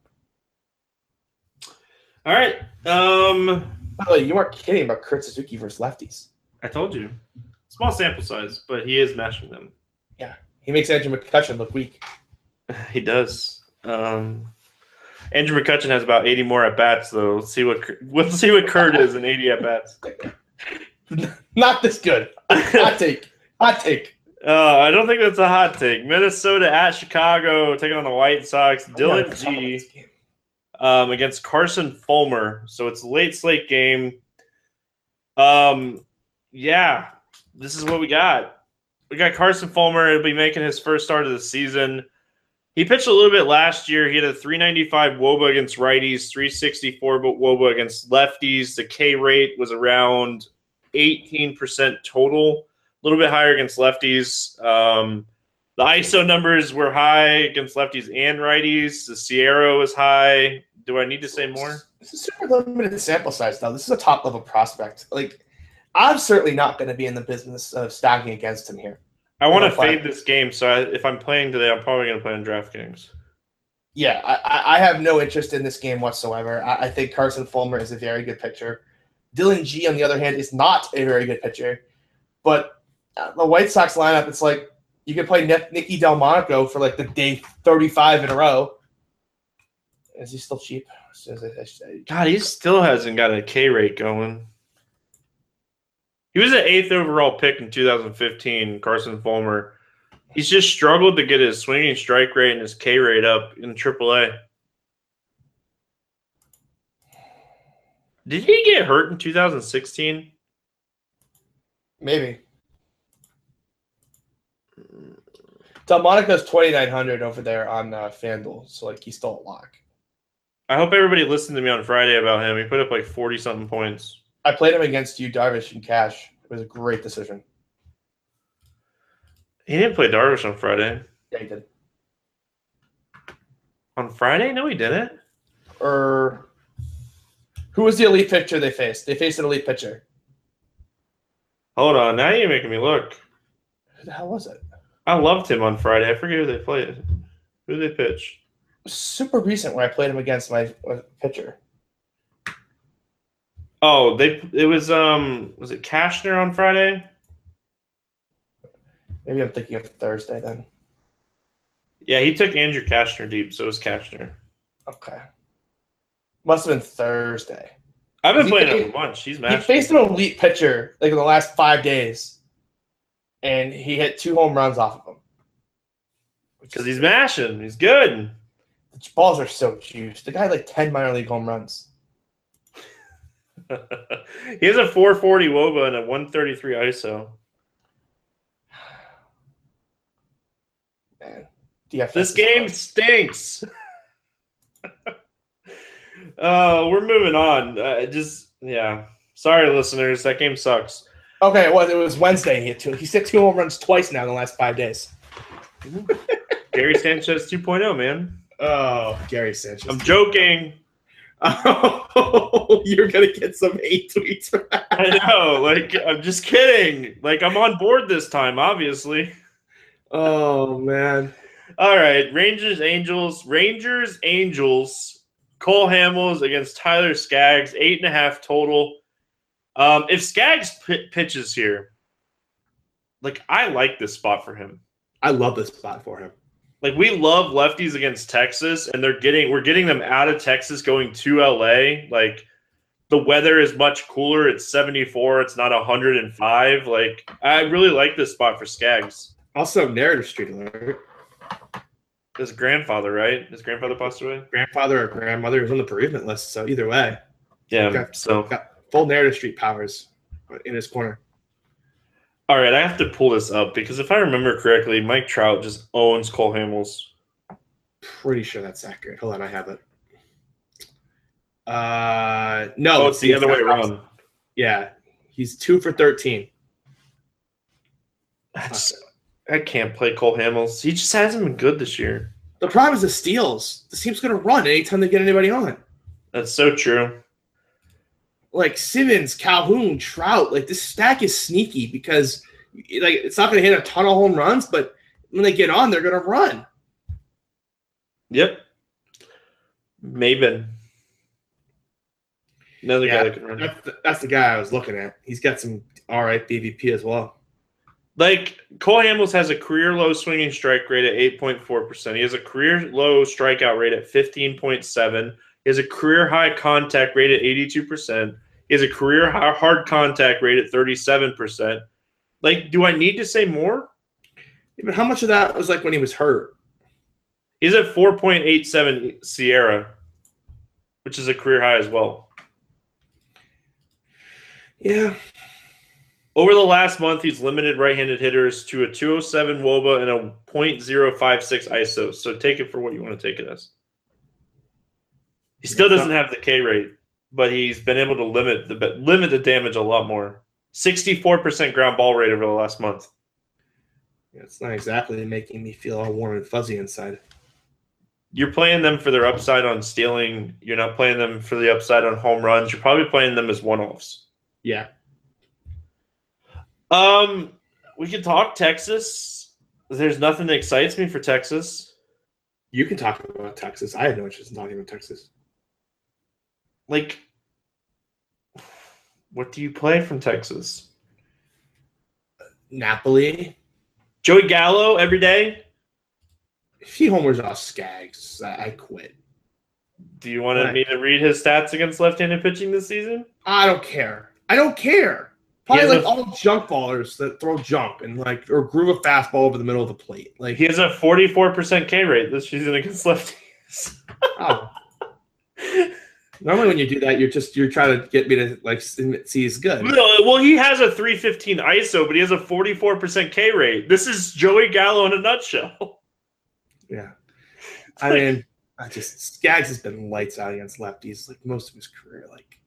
[SPEAKER 1] All right. Um
[SPEAKER 2] By the way, you weren't kidding about Kurt Suzuki versus lefties.
[SPEAKER 1] I told you. Small sample size, but he is mashing them. Yeah.
[SPEAKER 2] He makes Andrew McCutchen look weak.
[SPEAKER 1] He does. Um, Andrew McCutchen has about 80 more at bats, though. Let's see what let's see what Kurt is in 80 at bats.
[SPEAKER 2] Not this good. Hot take. Hot take.
[SPEAKER 1] Uh, I don't think that's a hot take. Minnesota at Chicago taking on the White Sox. Dillon Gee um, against Carson Fulmer. So it's late slate game. Um, yeah, this is what we got. We got Carson Fulmer. He'll be making his first start of the season. He pitched a little bit last year. He had a 395 WOBA against righties, 364 but WOBA against lefties. The K rate was around 18% total, a little bit higher against lefties. Um, the ISO numbers were high against lefties and righties. The SIERA was high. Do I need to say more?
[SPEAKER 2] This is super limited sample size, though. This is a top level prospect. Like, I'm certainly not going to be in the business of stacking against him here.
[SPEAKER 1] I want to fade this game, so I, if I'm playing today, I'm probably going to play on DraftKings.
[SPEAKER 2] Yeah, I- I, I have no interest in this game whatsoever. I, I think Carson Fulmer is a very good pitcher. Dillon Gee, on the other hand, is not a very good pitcher. But uh, the White Sox lineup, it's like you could play Nick, Nicky Delmonico for like the day 35 in a row. Is he still cheap? Is it- is it-
[SPEAKER 1] God, he still hasn't got a K rate going. He was an eighth overall pick in 2015, Carson Fulmer. He's just struggled to get his swinging strike rate and his K rate up in AAA. Did he get hurt in 2016?
[SPEAKER 2] Maybe. Delmonico's 2,900 over there on uh, FanDuel, so like he's still a lock.
[SPEAKER 1] I hope everybody listened to me on Friday about him. He put up like 40 something points.
[SPEAKER 2] I played him against you, Darvish, and Cash. It was a great decision.
[SPEAKER 1] He didn't play Darvish on Friday.
[SPEAKER 2] Yeah, he did.
[SPEAKER 1] On Friday? No, he didn't.
[SPEAKER 2] Or who was the elite pitcher they faced? They faced an elite pitcher.
[SPEAKER 1] Hold on. Now you're making me look.
[SPEAKER 2] Who the hell was it?
[SPEAKER 1] I loved him on Friday. I forget who they played. Who they pitched.
[SPEAKER 2] super recent when I played him against my uh, pitcher.
[SPEAKER 1] Oh, they it was um was it Cashner on Friday?
[SPEAKER 2] Maybe I'm thinking of Thursday then.
[SPEAKER 1] Yeah, he took Andrew Cashner deep, so it was Cashner.
[SPEAKER 2] Okay. Must have been Thursday.
[SPEAKER 1] I've been playing
[SPEAKER 2] faced-
[SPEAKER 1] him a bunch. He's
[SPEAKER 2] matched.
[SPEAKER 1] He
[SPEAKER 2] faced an elite pitcher like in the last five days, and he hit two home runs off of him.
[SPEAKER 1] because he's mashing. He's good.
[SPEAKER 2] The balls are so juiced. The guy had like ten minor league home runs.
[SPEAKER 1] he has a 440 woba and a 133 ISO.
[SPEAKER 2] Man, DFS
[SPEAKER 1] This game
[SPEAKER 2] fun.
[SPEAKER 1] stinks. Oh, we're moving on. Uh, just yeah. Sorry, listeners. That game sucks.
[SPEAKER 2] Okay, well, it was Wednesday. He hit two. He's hit two home runs twice now in the last five days.
[SPEAKER 1] Gary Sanchez 2.0, man.
[SPEAKER 2] Oh, Gary Sanchez.
[SPEAKER 1] I'm joking.
[SPEAKER 2] Oh, you're gonna get some hate tweets.
[SPEAKER 1] I know. Like, I'm just kidding. Like, I'm on board this time, obviously.
[SPEAKER 2] Oh man.
[SPEAKER 1] All right. Rangers, Angels. Rangers, Angels. Cole Hamels against Tyler Skaggs. Eight and a half total. Um, if Skaggs p- pitches here, like, I like this spot for him.
[SPEAKER 2] I love this spot for him.
[SPEAKER 1] Like we love lefties against Texas, and they're getting we're getting them out of Texas going to LA. Like the weather is much cooler. It's 74. It's not 105. Like I really like this spot for Skaggs.
[SPEAKER 2] Also, narrative street alert.
[SPEAKER 1] His grandfather, right? His grandfather passed away.
[SPEAKER 2] Grandfather or grandmother was on the bereavement list, so either way,
[SPEAKER 1] Yeah.
[SPEAKER 2] Okay.
[SPEAKER 1] So
[SPEAKER 2] got full narrative street powers in his corner.
[SPEAKER 1] all right, I have to pull this up because if I remember correctly, Mike Trout just owns Cole Hamels.
[SPEAKER 2] Pretty sure that's accurate. Hold on, I have it. Uh, no,
[SPEAKER 1] Oh, it's the other way around.
[SPEAKER 2] Yeah, he's two for thirteen.
[SPEAKER 1] That's, I can't play Cole Hamels. He just hasn't been good this year.
[SPEAKER 2] The problem is the steals. The team's gonna run anytime they get anybody on.
[SPEAKER 1] That's so true.
[SPEAKER 2] Like Simmons, Calhoun, Trout. Like this stack is sneaky because like it's not gonna hit a ton of home runs, but when they get on, they're gonna run.
[SPEAKER 1] Yep. Maybin. Another
[SPEAKER 2] Yeah.
[SPEAKER 1] guy that can run.
[SPEAKER 2] That's the, that's the guy I was looking at. He's got some all right BVP as well.
[SPEAKER 1] Like Cole Hamels has a career low swinging strike rate at 8.4%. He has a career low strikeout rate at 15.7. He has a career high contact rate at 82%. Has a career high hard contact rate at 37%. Like, do I need to say more?
[SPEAKER 2] But how much of that was like when he was hurt?
[SPEAKER 1] He's at 4.87 SIERA, which is a career high as well.
[SPEAKER 2] Yeah,
[SPEAKER 1] Over the last month, he's limited right-handed hitters to a 207 WOBA and a .056 ISO. So take it for what you want to take it as. He still doesn't have the K rate, but he's been able to limit the limit the damage a lot more. 64% ground ball rate over the last month.
[SPEAKER 2] it's not exactly making me feel all warm and fuzzy inside.
[SPEAKER 1] You're playing them for their upside on stealing. You're not playing them for the upside on home runs. You're probably playing them as one-offs.
[SPEAKER 2] Yeah,
[SPEAKER 1] Um, we can talk Texas. There's nothing that excites me for Texas.
[SPEAKER 2] you can talk about Texas. I have no interest in talking about Texas.
[SPEAKER 1] Like what do you play from Texas?
[SPEAKER 2] Napoli.
[SPEAKER 1] Joey Gallo every day?
[SPEAKER 2] If he homers off Skaggs, I, quit.
[SPEAKER 1] Do you want
[SPEAKER 2] Right.
[SPEAKER 1] me to read his stats against left-handed pitching this season?
[SPEAKER 2] I don't care. I don't care. Probably like
[SPEAKER 1] a-
[SPEAKER 2] all junk ballers that throw junk and like or groove a fastball over the middle of the plate. Like
[SPEAKER 1] He has a 44% K rate this season against lefties.
[SPEAKER 2] oh. Normally when you do that, you're just you're trying to get me to like see he's good.
[SPEAKER 1] No, well, he has a 315 ISO, but he has a 44% K rate. This is Joey Gallo in a nutshell.
[SPEAKER 2] Yeah. I mean, I just Skaggs has been lights out against lefties like most of his career. Like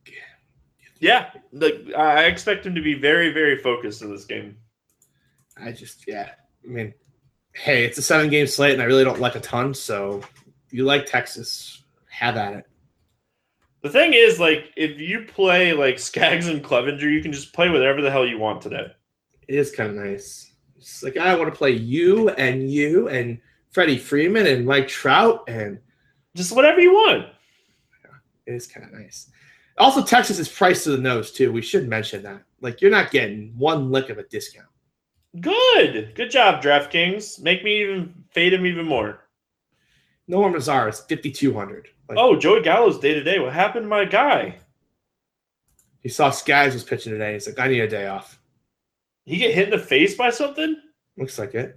[SPEAKER 1] Yeah, like I expect him to be very, very focused in this game.
[SPEAKER 2] I just yeah. I mean, hey, it's a seven game slate, and I really don't like a ton. So you like Texas, have at it.
[SPEAKER 1] The thing is, like, if you play like Skaggs and Clevinger, you can just play whatever the hell you want today.
[SPEAKER 2] It is kind of nice. It's like I want to play you and you and Freddie Freeman and Mike Trout and
[SPEAKER 1] Just whatever you want.
[SPEAKER 2] It is kind of nice. Also, Texas is priced to the nose too. We should mention that. Like, you're not getting one lick of a discount.
[SPEAKER 1] Good. Good job, DraftKings. Make me even fade him even more.
[SPEAKER 2] Nomar Mazara is 5,200. Like,
[SPEAKER 1] Oh, Joey Gallo's day to day. What happened to my guy?
[SPEAKER 2] he saw Skaggs was pitching today. He's like, I need a day off.
[SPEAKER 1] He get hit in the face by something?
[SPEAKER 2] Looks like it.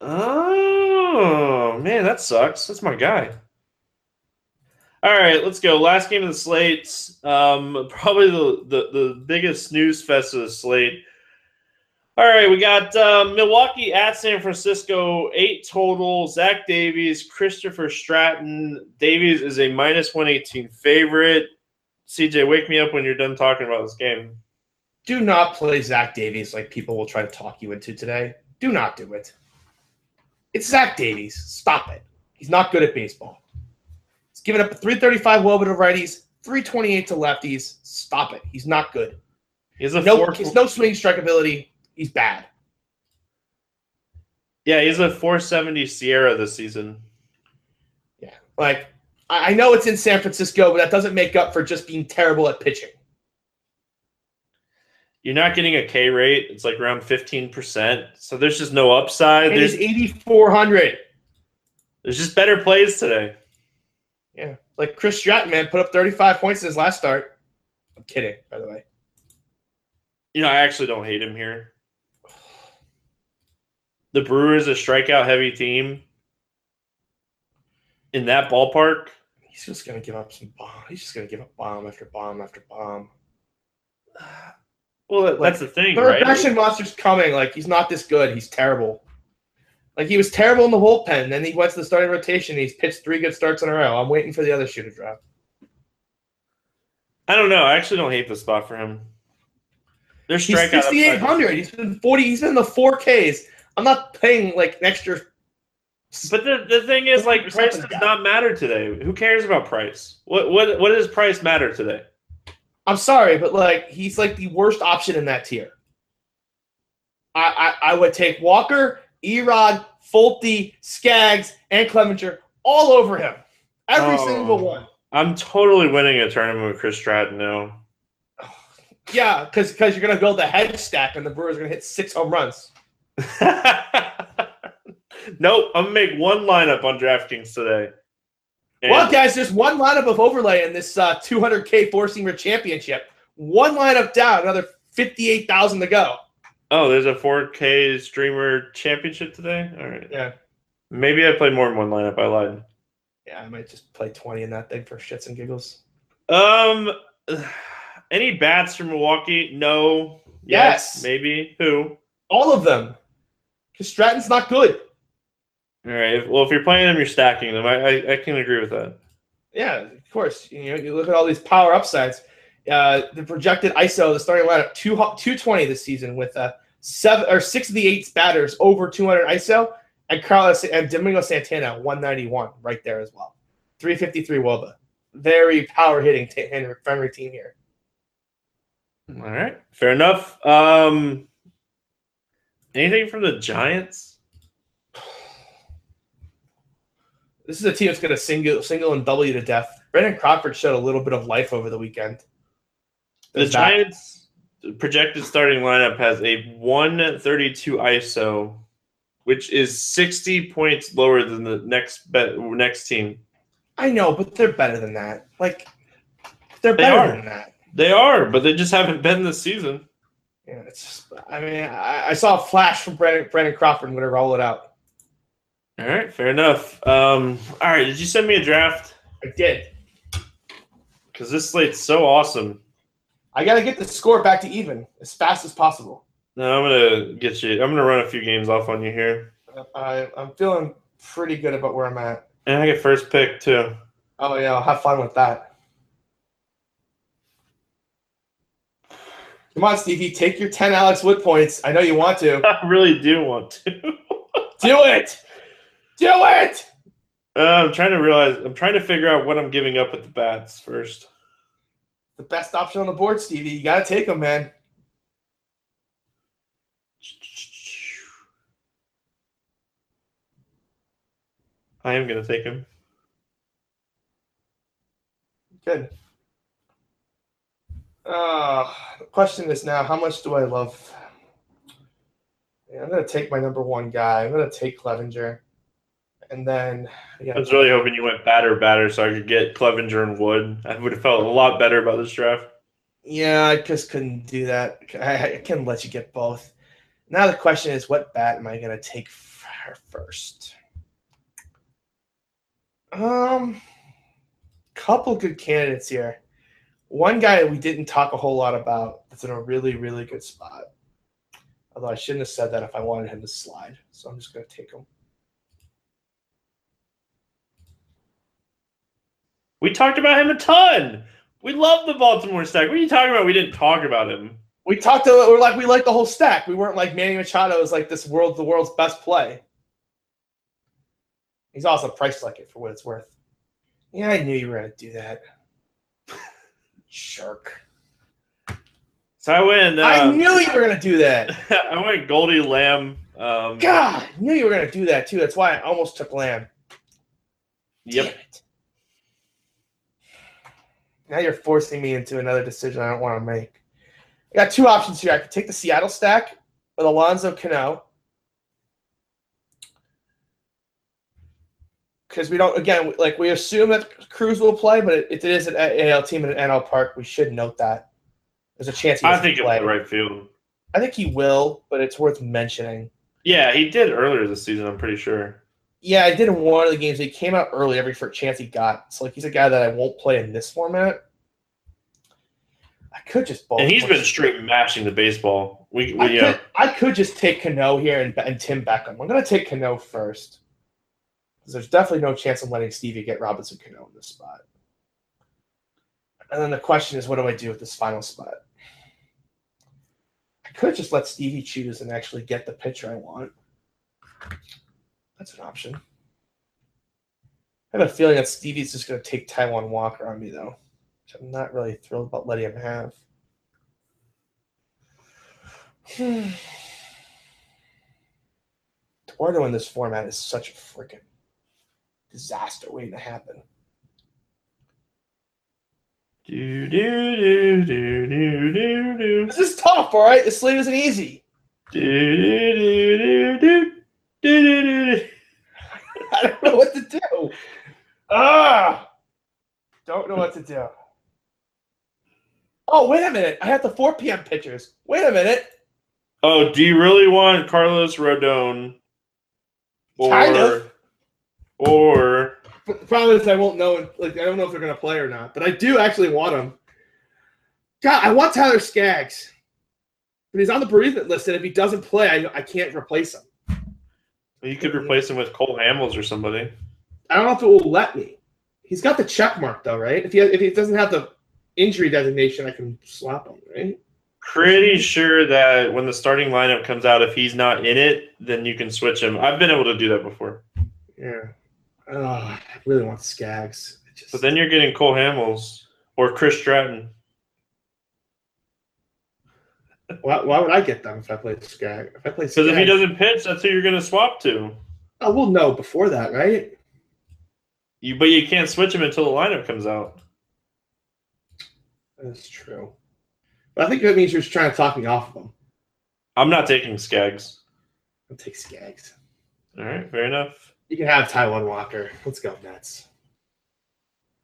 [SPEAKER 1] Oh man, that sucks. That's my guy. All right, let's go. Last game of the slate. Um, probably the, the the biggest snooze fest of the slate. All right, we got uh, Milwaukee at San Francisco, eight total. Zach Davies, Christopher Stratton. Davies is a minus one eighteen favorite. CJ, wake me up when you're done talking about this game.
[SPEAKER 2] Do not play Zach Davies like people will try to talk you into today. Do not do it. It's Zach Davies. Stop it. He's not good at baseball. He's given up a 335 woba to righties, 328 to lefties. Stop it. He's not good.
[SPEAKER 1] He has a
[SPEAKER 2] No,
[SPEAKER 1] four.
[SPEAKER 2] he's no swing strike ability. He's bad.
[SPEAKER 1] Yeah, he's a 470 SIERA this season.
[SPEAKER 2] Yeah. Like, I know it's in San Francisco, but that doesn't make up for just being terrible at pitching.
[SPEAKER 1] You're not getting a K rate. It's like around 15%. So there's just no upside.
[SPEAKER 2] And
[SPEAKER 1] There's
[SPEAKER 2] he's 8,400.
[SPEAKER 1] there's just better plays today.
[SPEAKER 2] Yeah. Like Chris Stratton, man, put up 35 points in his last start. I'm kidding, by the way.
[SPEAKER 1] You know, I actually don't hate him here. The Brewers a strikeout heavy team. In that ballpark,
[SPEAKER 2] He's just gonna give up some bomb. He's just gonna give up bomb after bomb after bomb.
[SPEAKER 1] well, that- that's the thing,
[SPEAKER 2] The
[SPEAKER 1] right?
[SPEAKER 2] regression monster's coming. Like he's not this good. He's terrible. Like he was terrible in the bullpen. Then he went to the starting rotation. He's pitched three good starts in a row. I'm waiting for the other shoe to drop.
[SPEAKER 1] I don't know. I actually don't hate the spot for him. There's
[SPEAKER 2] He's
[SPEAKER 1] strikeout.
[SPEAKER 2] 6,800. He's been 40. He's been in the four Ks. I'm not paying like an extra.
[SPEAKER 1] But the, the thing is, like, price does not matter today. Who cares about price? What what what does price matter today?
[SPEAKER 2] I'm sorry, but like he's like the worst option in that tier. I I, I would take Walker, Erod, Folty, Skaggs, and Clevinger all over him. Every
[SPEAKER 1] Oh.
[SPEAKER 2] single one.
[SPEAKER 1] I'm totally winning a tournament with Chris Stratton now.
[SPEAKER 2] Yeah, because because you're gonna build a head stack and the Brewers are gonna hit six home runs.
[SPEAKER 1] nope, I'm gonna make one lineup on DraftKings today. And-
[SPEAKER 2] Well, guys, there's one lineup of overlay in this uh, 200K four seamer championship. One lineup down, another 58,000 to go.
[SPEAKER 1] oh, there's a 4K streamer championship today. All right,
[SPEAKER 2] Yeah,
[SPEAKER 1] maybe I play more than one lineup. I lied.
[SPEAKER 2] yeah, I might just play 20 in that thing for shits and giggles.
[SPEAKER 1] Um, any bats from Milwaukee? No.
[SPEAKER 2] Yes.
[SPEAKER 1] Maybe. Who?
[SPEAKER 2] All of them, because Stratton's not good.
[SPEAKER 1] All right. Well, if you're playing them, you're stacking them. I I, I can agree with that.
[SPEAKER 2] Yeah, of course. You know, you look at all these power upsides. Uh, the projected ISO, the starting lineup, two, 220 this season with uh, seven or six of the eight batters over 200 ISO, and Carlos and Domingo Santana 191 right there as well. 353 Woba. Very power hitting t- friendly team here.
[SPEAKER 1] All right. Fair enough. Um, anything from the Giants?
[SPEAKER 2] This is a team that's going to single, single and double you to death. Brandon Crawford showed a little bit of life over the weekend.
[SPEAKER 1] The
[SPEAKER 2] that.
[SPEAKER 1] Giants projected starting lineup has a 132 ISO, which is 60 points lower than the next bet next team.
[SPEAKER 2] I know, but they're better than that. Like, they're
[SPEAKER 1] They
[SPEAKER 2] better
[SPEAKER 1] are.
[SPEAKER 2] than that.
[SPEAKER 1] They are, but they just haven't been this season.
[SPEAKER 2] Yeah, it's. Just, I mean, I, I saw a flash from Brandon, Brandon Crawford. Going to roll it out.
[SPEAKER 1] All right, fair enough. Um, all right, did you send me a draft?
[SPEAKER 2] I did.
[SPEAKER 1] Because this slate's so awesome.
[SPEAKER 2] I got to get the score back to even as fast as possible.
[SPEAKER 1] No, I'm gonna get you. I'm gonna run a few games off on you here,
[SPEAKER 2] I, I'm feeling pretty good about where I'm at.
[SPEAKER 1] and I get first pick too.
[SPEAKER 2] Oh yeah, I'll have fun with that. Come on, Stevie, take your 10 Alex Wood points. I know you want to.
[SPEAKER 1] I really do want to.
[SPEAKER 2] Do it. Do it.
[SPEAKER 1] Uh, I'm trying to realize. I'm trying to figure out what I'm giving up with the bats first.
[SPEAKER 2] The best option on the board, Stevie. You got to take them, man.
[SPEAKER 1] I am going to take him.
[SPEAKER 2] Good. Uh, the question is now, how much do I love? Yeah, I'm gonna take my number one guy. I'm gonna take Clevinger, and then yeah,
[SPEAKER 1] I was really hoping you went batter batter so I could get Clevinger and Wood. I would have felt a lot better about this draft.
[SPEAKER 2] yeah, I just couldn't do that. I, I couldn't let you get both. Now the question is, what bat am I gonna take f- first? Um, couple good candidates here. One guy we didn't talk a whole lot about that's in a really, really good spot. Although I shouldn't have said that if I wanted him to slide. So I'm just going to take him.
[SPEAKER 1] We talked about him a ton. We love the Baltimore stack. What are you talking about? We didn't talk about him.
[SPEAKER 2] We talked to we're like we like the whole stack. We weren't like Manny Machado is like this world the world's best play. He's also priced like it for what it's worth. Yeah, I knew you were gonna do that. Jerk.
[SPEAKER 1] So I went. Uh,
[SPEAKER 2] I knew you were gonna do that.
[SPEAKER 1] I went Goldie Lamb. Um,
[SPEAKER 2] God, I knew you were gonna do that too. That's why I almost took Lamb.
[SPEAKER 1] Yep.
[SPEAKER 2] Now you're forcing me into another decision I don't want to make. I got two options here. I could take the Seattle stack with Alonso Cano. Because we don't, again, like we assume that Cruz will play, but if it is an AL team in an NL Park, we should note that. There's a chance
[SPEAKER 1] I think he'll
[SPEAKER 2] play.
[SPEAKER 1] right field.
[SPEAKER 2] I think he will, but it's worth mentioning.
[SPEAKER 1] Yeah, he did earlier this season. I'm pretty sure.
[SPEAKER 2] Yeah, I did in one of the games. He came out early every first chance he got. So like he's a guy that I won't play in this format. I could just bowl.
[SPEAKER 1] And he's been straight mashing the baseball. We,
[SPEAKER 2] I
[SPEAKER 1] yeah.
[SPEAKER 2] could, I could just take Cano here and, and Tim Beckham. I'm going to take Cano first. Because there's definitely no chance of letting Stevie get Robinson Cano in this spot. And then the question is, what do I do with this final spot? I could just let Stevie choose and actually get the pitcher I want. That's an option. I have a feeling that Stevie's just going to take Taijuan Walker on me, though. Which I'm not really thrilled about letting him have. Eduardo in this format is such a freaking disaster waiting to happen.
[SPEAKER 1] Do, do, do, do, do, do, do.
[SPEAKER 2] This is tough, all right? This slate isn't easy.
[SPEAKER 1] Do, do, do, do, do, do, do, do.
[SPEAKER 2] I don't know what to do. Ah, don't know what to do. Oh, wait a minute. I have the 4 p.m. pitchers. Wait a minute.
[SPEAKER 1] Oh, do you really want Carlos Rodon? Or,
[SPEAKER 2] Kind of.
[SPEAKER 1] Or
[SPEAKER 2] the problem is I won't know. Like I don't know if they're going to play or not. But I do actually want him. God, I want Tyler Skaggs, but he's on the bereavement list, and if he doesn't play, I, I can't replace him.
[SPEAKER 1] you could replace him with Cole Hamels or somebody.
[SPEAKER 2] I don't know if it will let me. He's got the check mark though, right? If he if he doesn't have the injury designation, I can swap him, right?
[SPEAKER 1] Pretty sure that when the starting lineup comes out, if he's not in it, then you can switch him. I've been able to do that before.
[SPEAKER 2] Yeah. Oh, I really want Skaggs. Just,
[SPEAKER 1] But then you're getting Cole Hamels or Chris Stratton.
[SPEAKER 2] why, why would I get them if I played Skaggs? If I play
[SPEAKER 1] Because if he doesn't pitch, that's who you're going to swap to.
[SPEAKER 2] oh, we'll know before that, right?
[SPEAKER 1] You, but you can't switch him until the lineup comes out.
[SPEAKER 2] That's true. But I think that means you're just trying to talk me off of him.
[SPEAKER 1] I'm not taking Skaggs.
[SPEAKER 2] I'll take Skaggs.
[SPEAKER 1] All right, fair enough.
[SPEAKER 2] You can have Taijuan Walker. Let's go Mets.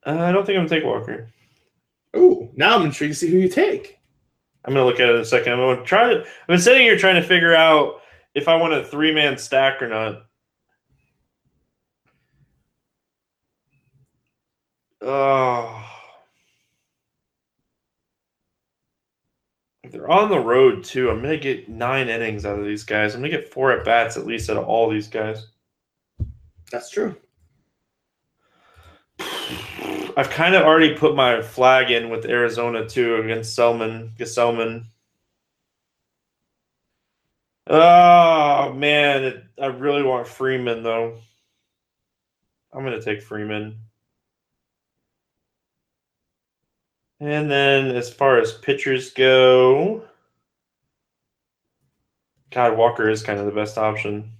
[SPEAKER 1] Uh, I don't think I'm to take Walker.
[SPEAKER 2] Ooh, now I'm intrigued to see who you take.
[SPEAKER 1] I'm going to look at it in a second. I'm going to try to. I've been sitting here trying to figure out if I want a three man stack or not. Oh. They're on the road too, I'm gonna get nine innings out of these guys. I'm gonna get four at bats at least out of all these guys.
[SPEAKER 2] That's true.
[SPEAKER 1] I've kind of already put my flag in with Arizona too against Selman. Gsellman. Oh man, it, I really want Freeman though. I'm gonna take Freeman. And then as far as pitchers go, God Walker is kind of the best option.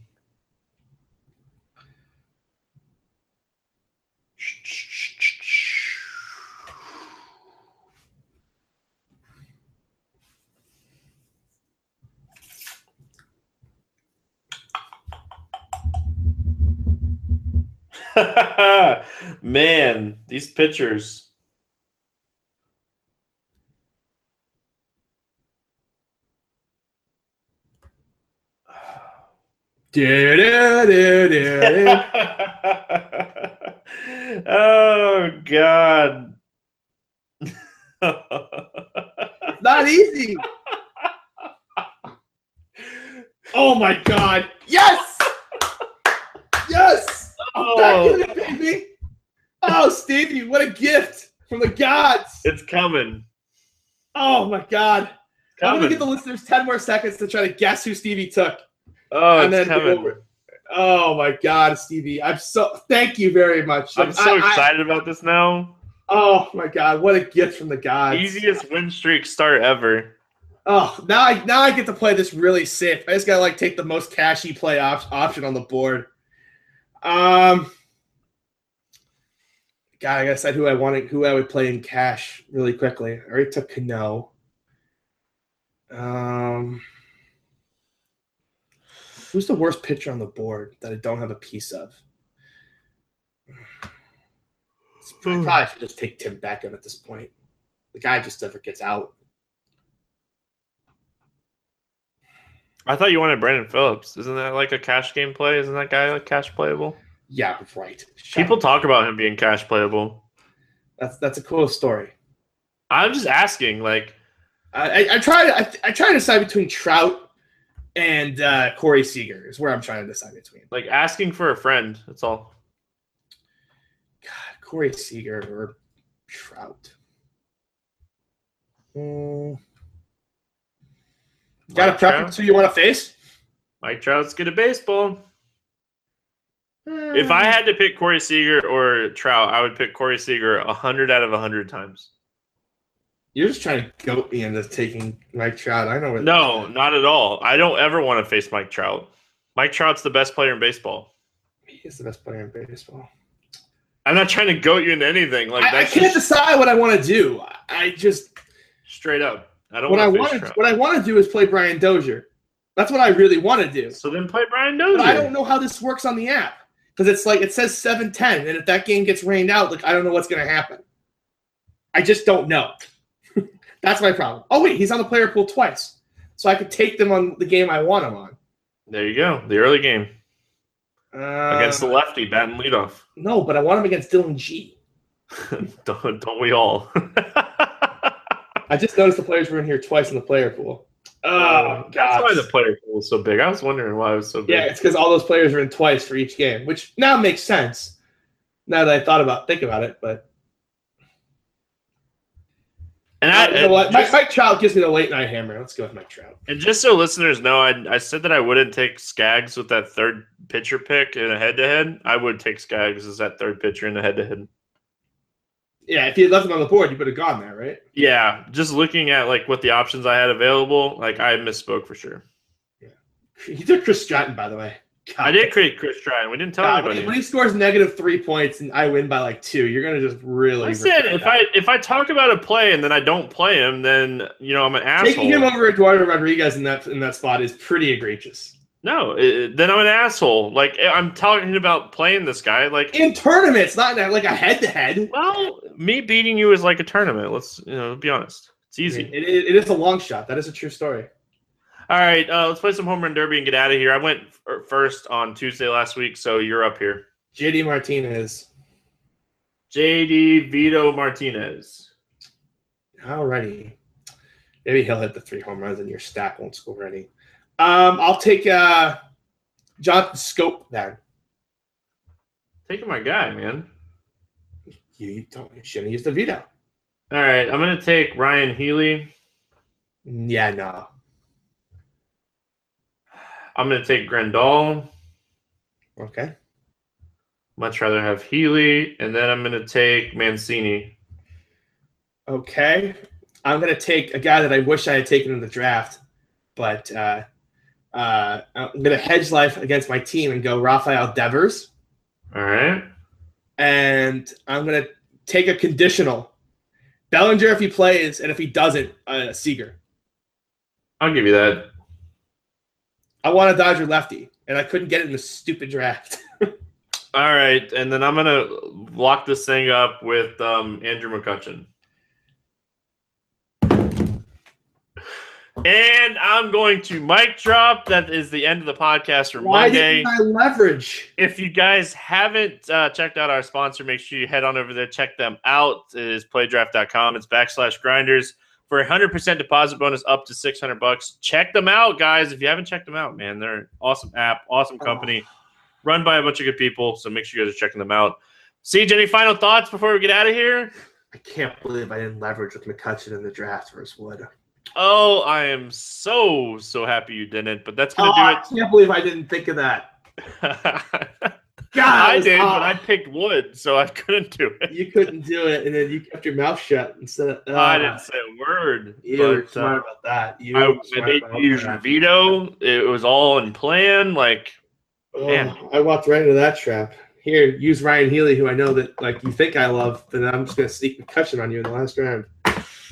[SPEAKER 1] Man, these pictures. oh God.
[SPEAKER 2] Not easy. Oh my god. Yes! Yes!
[SPEAKER 1] oh,
[SPEAKER 2] Back in it, baby. Oh, Stevie, what a gift from the gods.
[SPEAKER 1] it's coming.
[SPEAKER 2] Oh my god. I'm gonna give the listeners 10 more seconds to try to guess who Stevie took.
[SPEAKER 1] oh,
[SPEAKER 2] and
[SPEAKER 1] it's
[SPEAKER 2] then
[SPEAKER 1] coming.
[SPEAKER 2] over. Oh my god, Stevie. I'm so thank you very much.
[SPEAKER 1] I'm so
[SPEAKER 2] I- I-
[SPEAKER 1] excited about this now.
[SPEAKER 2] oh my god, what a gift from the gods.
[SPEAKER 1] Easiest win streak start ever.
[SPEAKER 2] Oh, now I now I get to play this really safe. I just gotta like take the most cashy play op- option on the board. Um, God, I gotta decide who I wanted, who I would play in cash really quickly. I already took Cano. Um, who's the worst pitcher on the board that I don't have a piece of? I probably should just take Tim Beckham at this point. The guy just never gets out.
[SPEAKER 1] I thought you wanted Brandon Phillips. Isn't that like a cash game play? Isn't that guy like cash playable?
[SPEAKER 2] Yeah, right. Shut
[SPEAKER 1] People
[SPEAKER 2] up.
[SPEAKER 1] talk about him being cash playable.
[SPEAKER 2] That's that's a cool story.
[SPEAKER 1] I'm just asking, like,
[SPEAKER 2] I, I, I try I, I try to decide between Trout and uh, Corey Seager is where I'm trying to decide between.
[SPEAKER 1] like asking for a friend. That's all.
[SPEAKER 2] God, Corey Seager or Trout. Hmm. Got a preference
[SPEAKER 1] Trout?
[SPEAKER 2] who you want to face?
[SPEAKER 1] Mike Trout's good at baseball. Hmm. If I had to pick Corey Seager or Trout, I would pick Corey Seager hundred out of hundred times.
[SPEAKER 2] You're just trying to goat me into taking Mike Trout. I know what.
[SPEAKER 1] No, not at all. I don't ever want to face Mike Trout. Mike Trout's the best player in baseball.
[SPEAKER 2] he is the best player in baseball.
[SPEAKER 1] I'm not trying to goat you into anything. Like
[SPEAKER 2] I, I can't
[SPEAKER 1] just
[SPEAKER 2] decide what I want to do. I just
[SPEAKER 1] straight up. I don't
[SPEAKER 2] what I
[SPEAKER 1] want to
[SPEAKER 2] what I want to do is play Brian Dozier. That's what I really want to do.
[SPEAKER 1] So then play Brian Dozier.
[SPEAKER 2] But I don't know how this works on the app because it's like it says seven ten, and if that game gets rained out, like I don't know what's going to happen. I just don't know. That's my problem. Oh wait, he's on the player pool twice, so I could take them on the game I want him on.
[SPEAKER 1] There you go. The early game
[SPEAKER 2] Uh,
[SPEAKER 1] against the lefty, batting leadoff.
[SPEAKER 2] no, but I want him against Dillon Gee.
[SPEAKER 1] don't, don't we all?
[SPEAKER 2] I just noticed the players were in here twice in the player pool. Oh,
[SPEAKER 1] That's
[SPEAKER 2] God.
[SPEAKER 1] why the player pool was so big. I was wondering why it was so big.
[SPEAKER 2] Yeah, it's because all those players were in twice for each game, which now makes sense. Now that I thought about think about it, but
[SPEAKER 1] and I,
[SPEAKER 2] Uh, you know what? Mike, Mike Trout gives me the late night hammer. Let's go with Mike Trout.
[SPEAKER 1] and just so listeners know, I, I said that I wouldn't take Skaggs with that third pitcher pick in a head to head. I would take Skaggs as that third pitcher in a head to head.
[SPEAKER 2] Yeah, if you had left him on the board, you would have gone there, right?
[SPEAKER 1] Yeah, just looking at like what the options I had available, like I misspoke for sure.
[SPEAKER 2] He took Chris Stratton, by the way. God.
[SPEAKER 1] I did create Chris Tryon. We didn't tell
[SPEAKER 2] God, when,
[SPEAKER 1] anybody.
[SPEAKER 2] he, when he scores negative three points and I win by like two, you're gonna just really.
[SPEAKER 1] I said if. I if I talk about a play and then I don't play him, then you know I'm an asshole.
[SPEAKER 2] taking him over Eduardo Rodriguez in that in that spot is pretty egregious.
[SPEAKER 1] No, it, then I'm an asshole. Like eh, I'm talking about playing this guy. Like,
[SPEAKER 2] In tournaments, not like a head to head.
[SPEAKER 1] well, me beating you is like a tournament. Let's you know be honest. It's easy.
[SPEAKER 2] It, it, it is a long shot. That is a true story.
[SPEAKER 1] All right, uh, let's play some home run derby and get out of here. I went f- er, first on Tuesday last week, so you're up here.
[SPEAKER 2] JD Martinez.
[SPEAKER 1] JD Vito Martinez.
[SPEAKER 2] Alrighty. Maybe he'll hit the three home runs and your stack won't score any. Um, I'll take uh Jonathan Schoop then.
[SPEAKER 1] Taking my guy, man.
[SPEAKER 2] You don't you shouldn't use the veto.
[SPEAKER 1] All right, I'm gonna take Ryon Healy.
[SPEAKER 2] Yeah, no.
[SPEAKER 1] I'm gonna take Grandal.
[SPEAKER 2] Okay.
[SPEAKER 1] Much rather have Healy, and then I'm gonna take Mancini.
[SPEAKER 2] Okay. I'm gonna take a guy that I wish I had taken in the draft, but uh uh I'm gonna hedge life against my team and go Rafael Devers.
[SPEAKER 1] All right.
[SPEAKER 2] and I'm gonna take a conditional. Bellinger if he plays, and if he doesn't, uh, Seager.
[SPEAKER 1] I'll give you that.
[SPEAKER 2] I want a Dodger lefty, and I couldn't get it in the stupid draft.
[SPEAKER 1] All right, and then I'm gonna lock this thing up with um, Andrew McCutchen. And I'm going to mic drop. That is the end of the podcast for
[SPEAKER 2] Why
[SPEAKER 1] Monday.
[SPEAKER 2] didn't I leverage?
[SPEAKER 1] If you guys haven't uh, checked out our sponsor, make sure you head on over there, check them out. It is playdraft.com. It's backslash grinders for a 100% deposit bonus up to 600 bucks. Check them out, guys. If you haven't checked them out, man, they're an awesome app, awesome company, run by a bunch of good people. So make sure you guys are checking them out. Siege, any final thoughts before we get out of here?
[SPEAKER 2] I can't believe I didn't leverage with McCutchen in the draft versus Wood.
[SPEAKER 1] Oh, I am so, so happy you didn't, but that's gonna
[SPEAKER 2] Oh,
[SPEAKER 1] it.
[SPEAKER 2] I can't believe I didn't think of that.
[SPEAKER 1] do.
[SPEAKER 2] God,
[SPEAKER 1] I did, but I picked wood, so I couldn't do it.
[SPEAKER 2] You couldn't do it, and then you kept your mouth shut instead of.
[SPEAKER 1] I
[SPEAKER 2] uh,
[SPEAKER 1] didn't say a word.
[SPEAKER 2] You were smart
[SPEAKER 1] uh,
[SPEAKER 2] about that. You
[SPEAKER 1] I, I made you use your veto. It was all in plan. Like,
[SPEAKER 2] Oh,
[SPEAKER 1] Man.
[SPEAKER 2] I walked right into that trap. Here, use Ryon Healy, who I know that like you think I love, but I'm just gonna sneak McCutchen on you in the last round.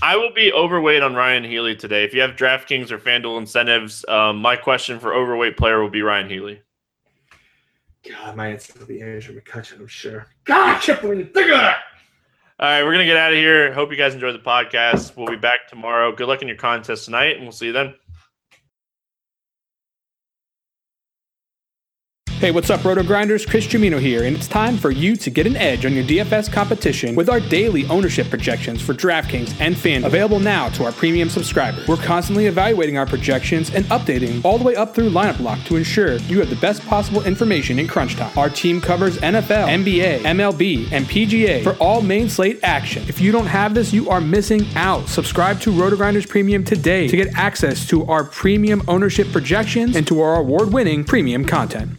[SPEAKER 1] I will be overweight on Ryon Healy today. If you have DraftKings or FanDuel incentives, um, my question for overweight player will be Ryon Healy.
[SPEAKER 2] God, my answer will be Andrew McCutchen, I'm sure. God, I can't believe think of that.
[SPEAKER 1] All right, we're gonna get out of here. Hope you guys enjoyed the podcast. We'll be back tomorrow. Good luck in your contest tonight, and we'll see you then.
[SPEAKER 3] Hey, what's up, Roto Grinders? Chris Gimino here, and it's time for you to get an edge on your DFS competition with our daily ownership projections for DraftKings and FanDuel. Available now to our premium subscribers. We're constantly evaluating our projections and updating all the way up through lineup lock to ensure you have the best possible information in crunch time. Our team covers NFL, NBA, MLB, and PGA for all main slate action. If you don't have this, you are missing out. Subscribe to Roto Grinders Premium today to get access to our premium ownership projections and to our award-winning premium content.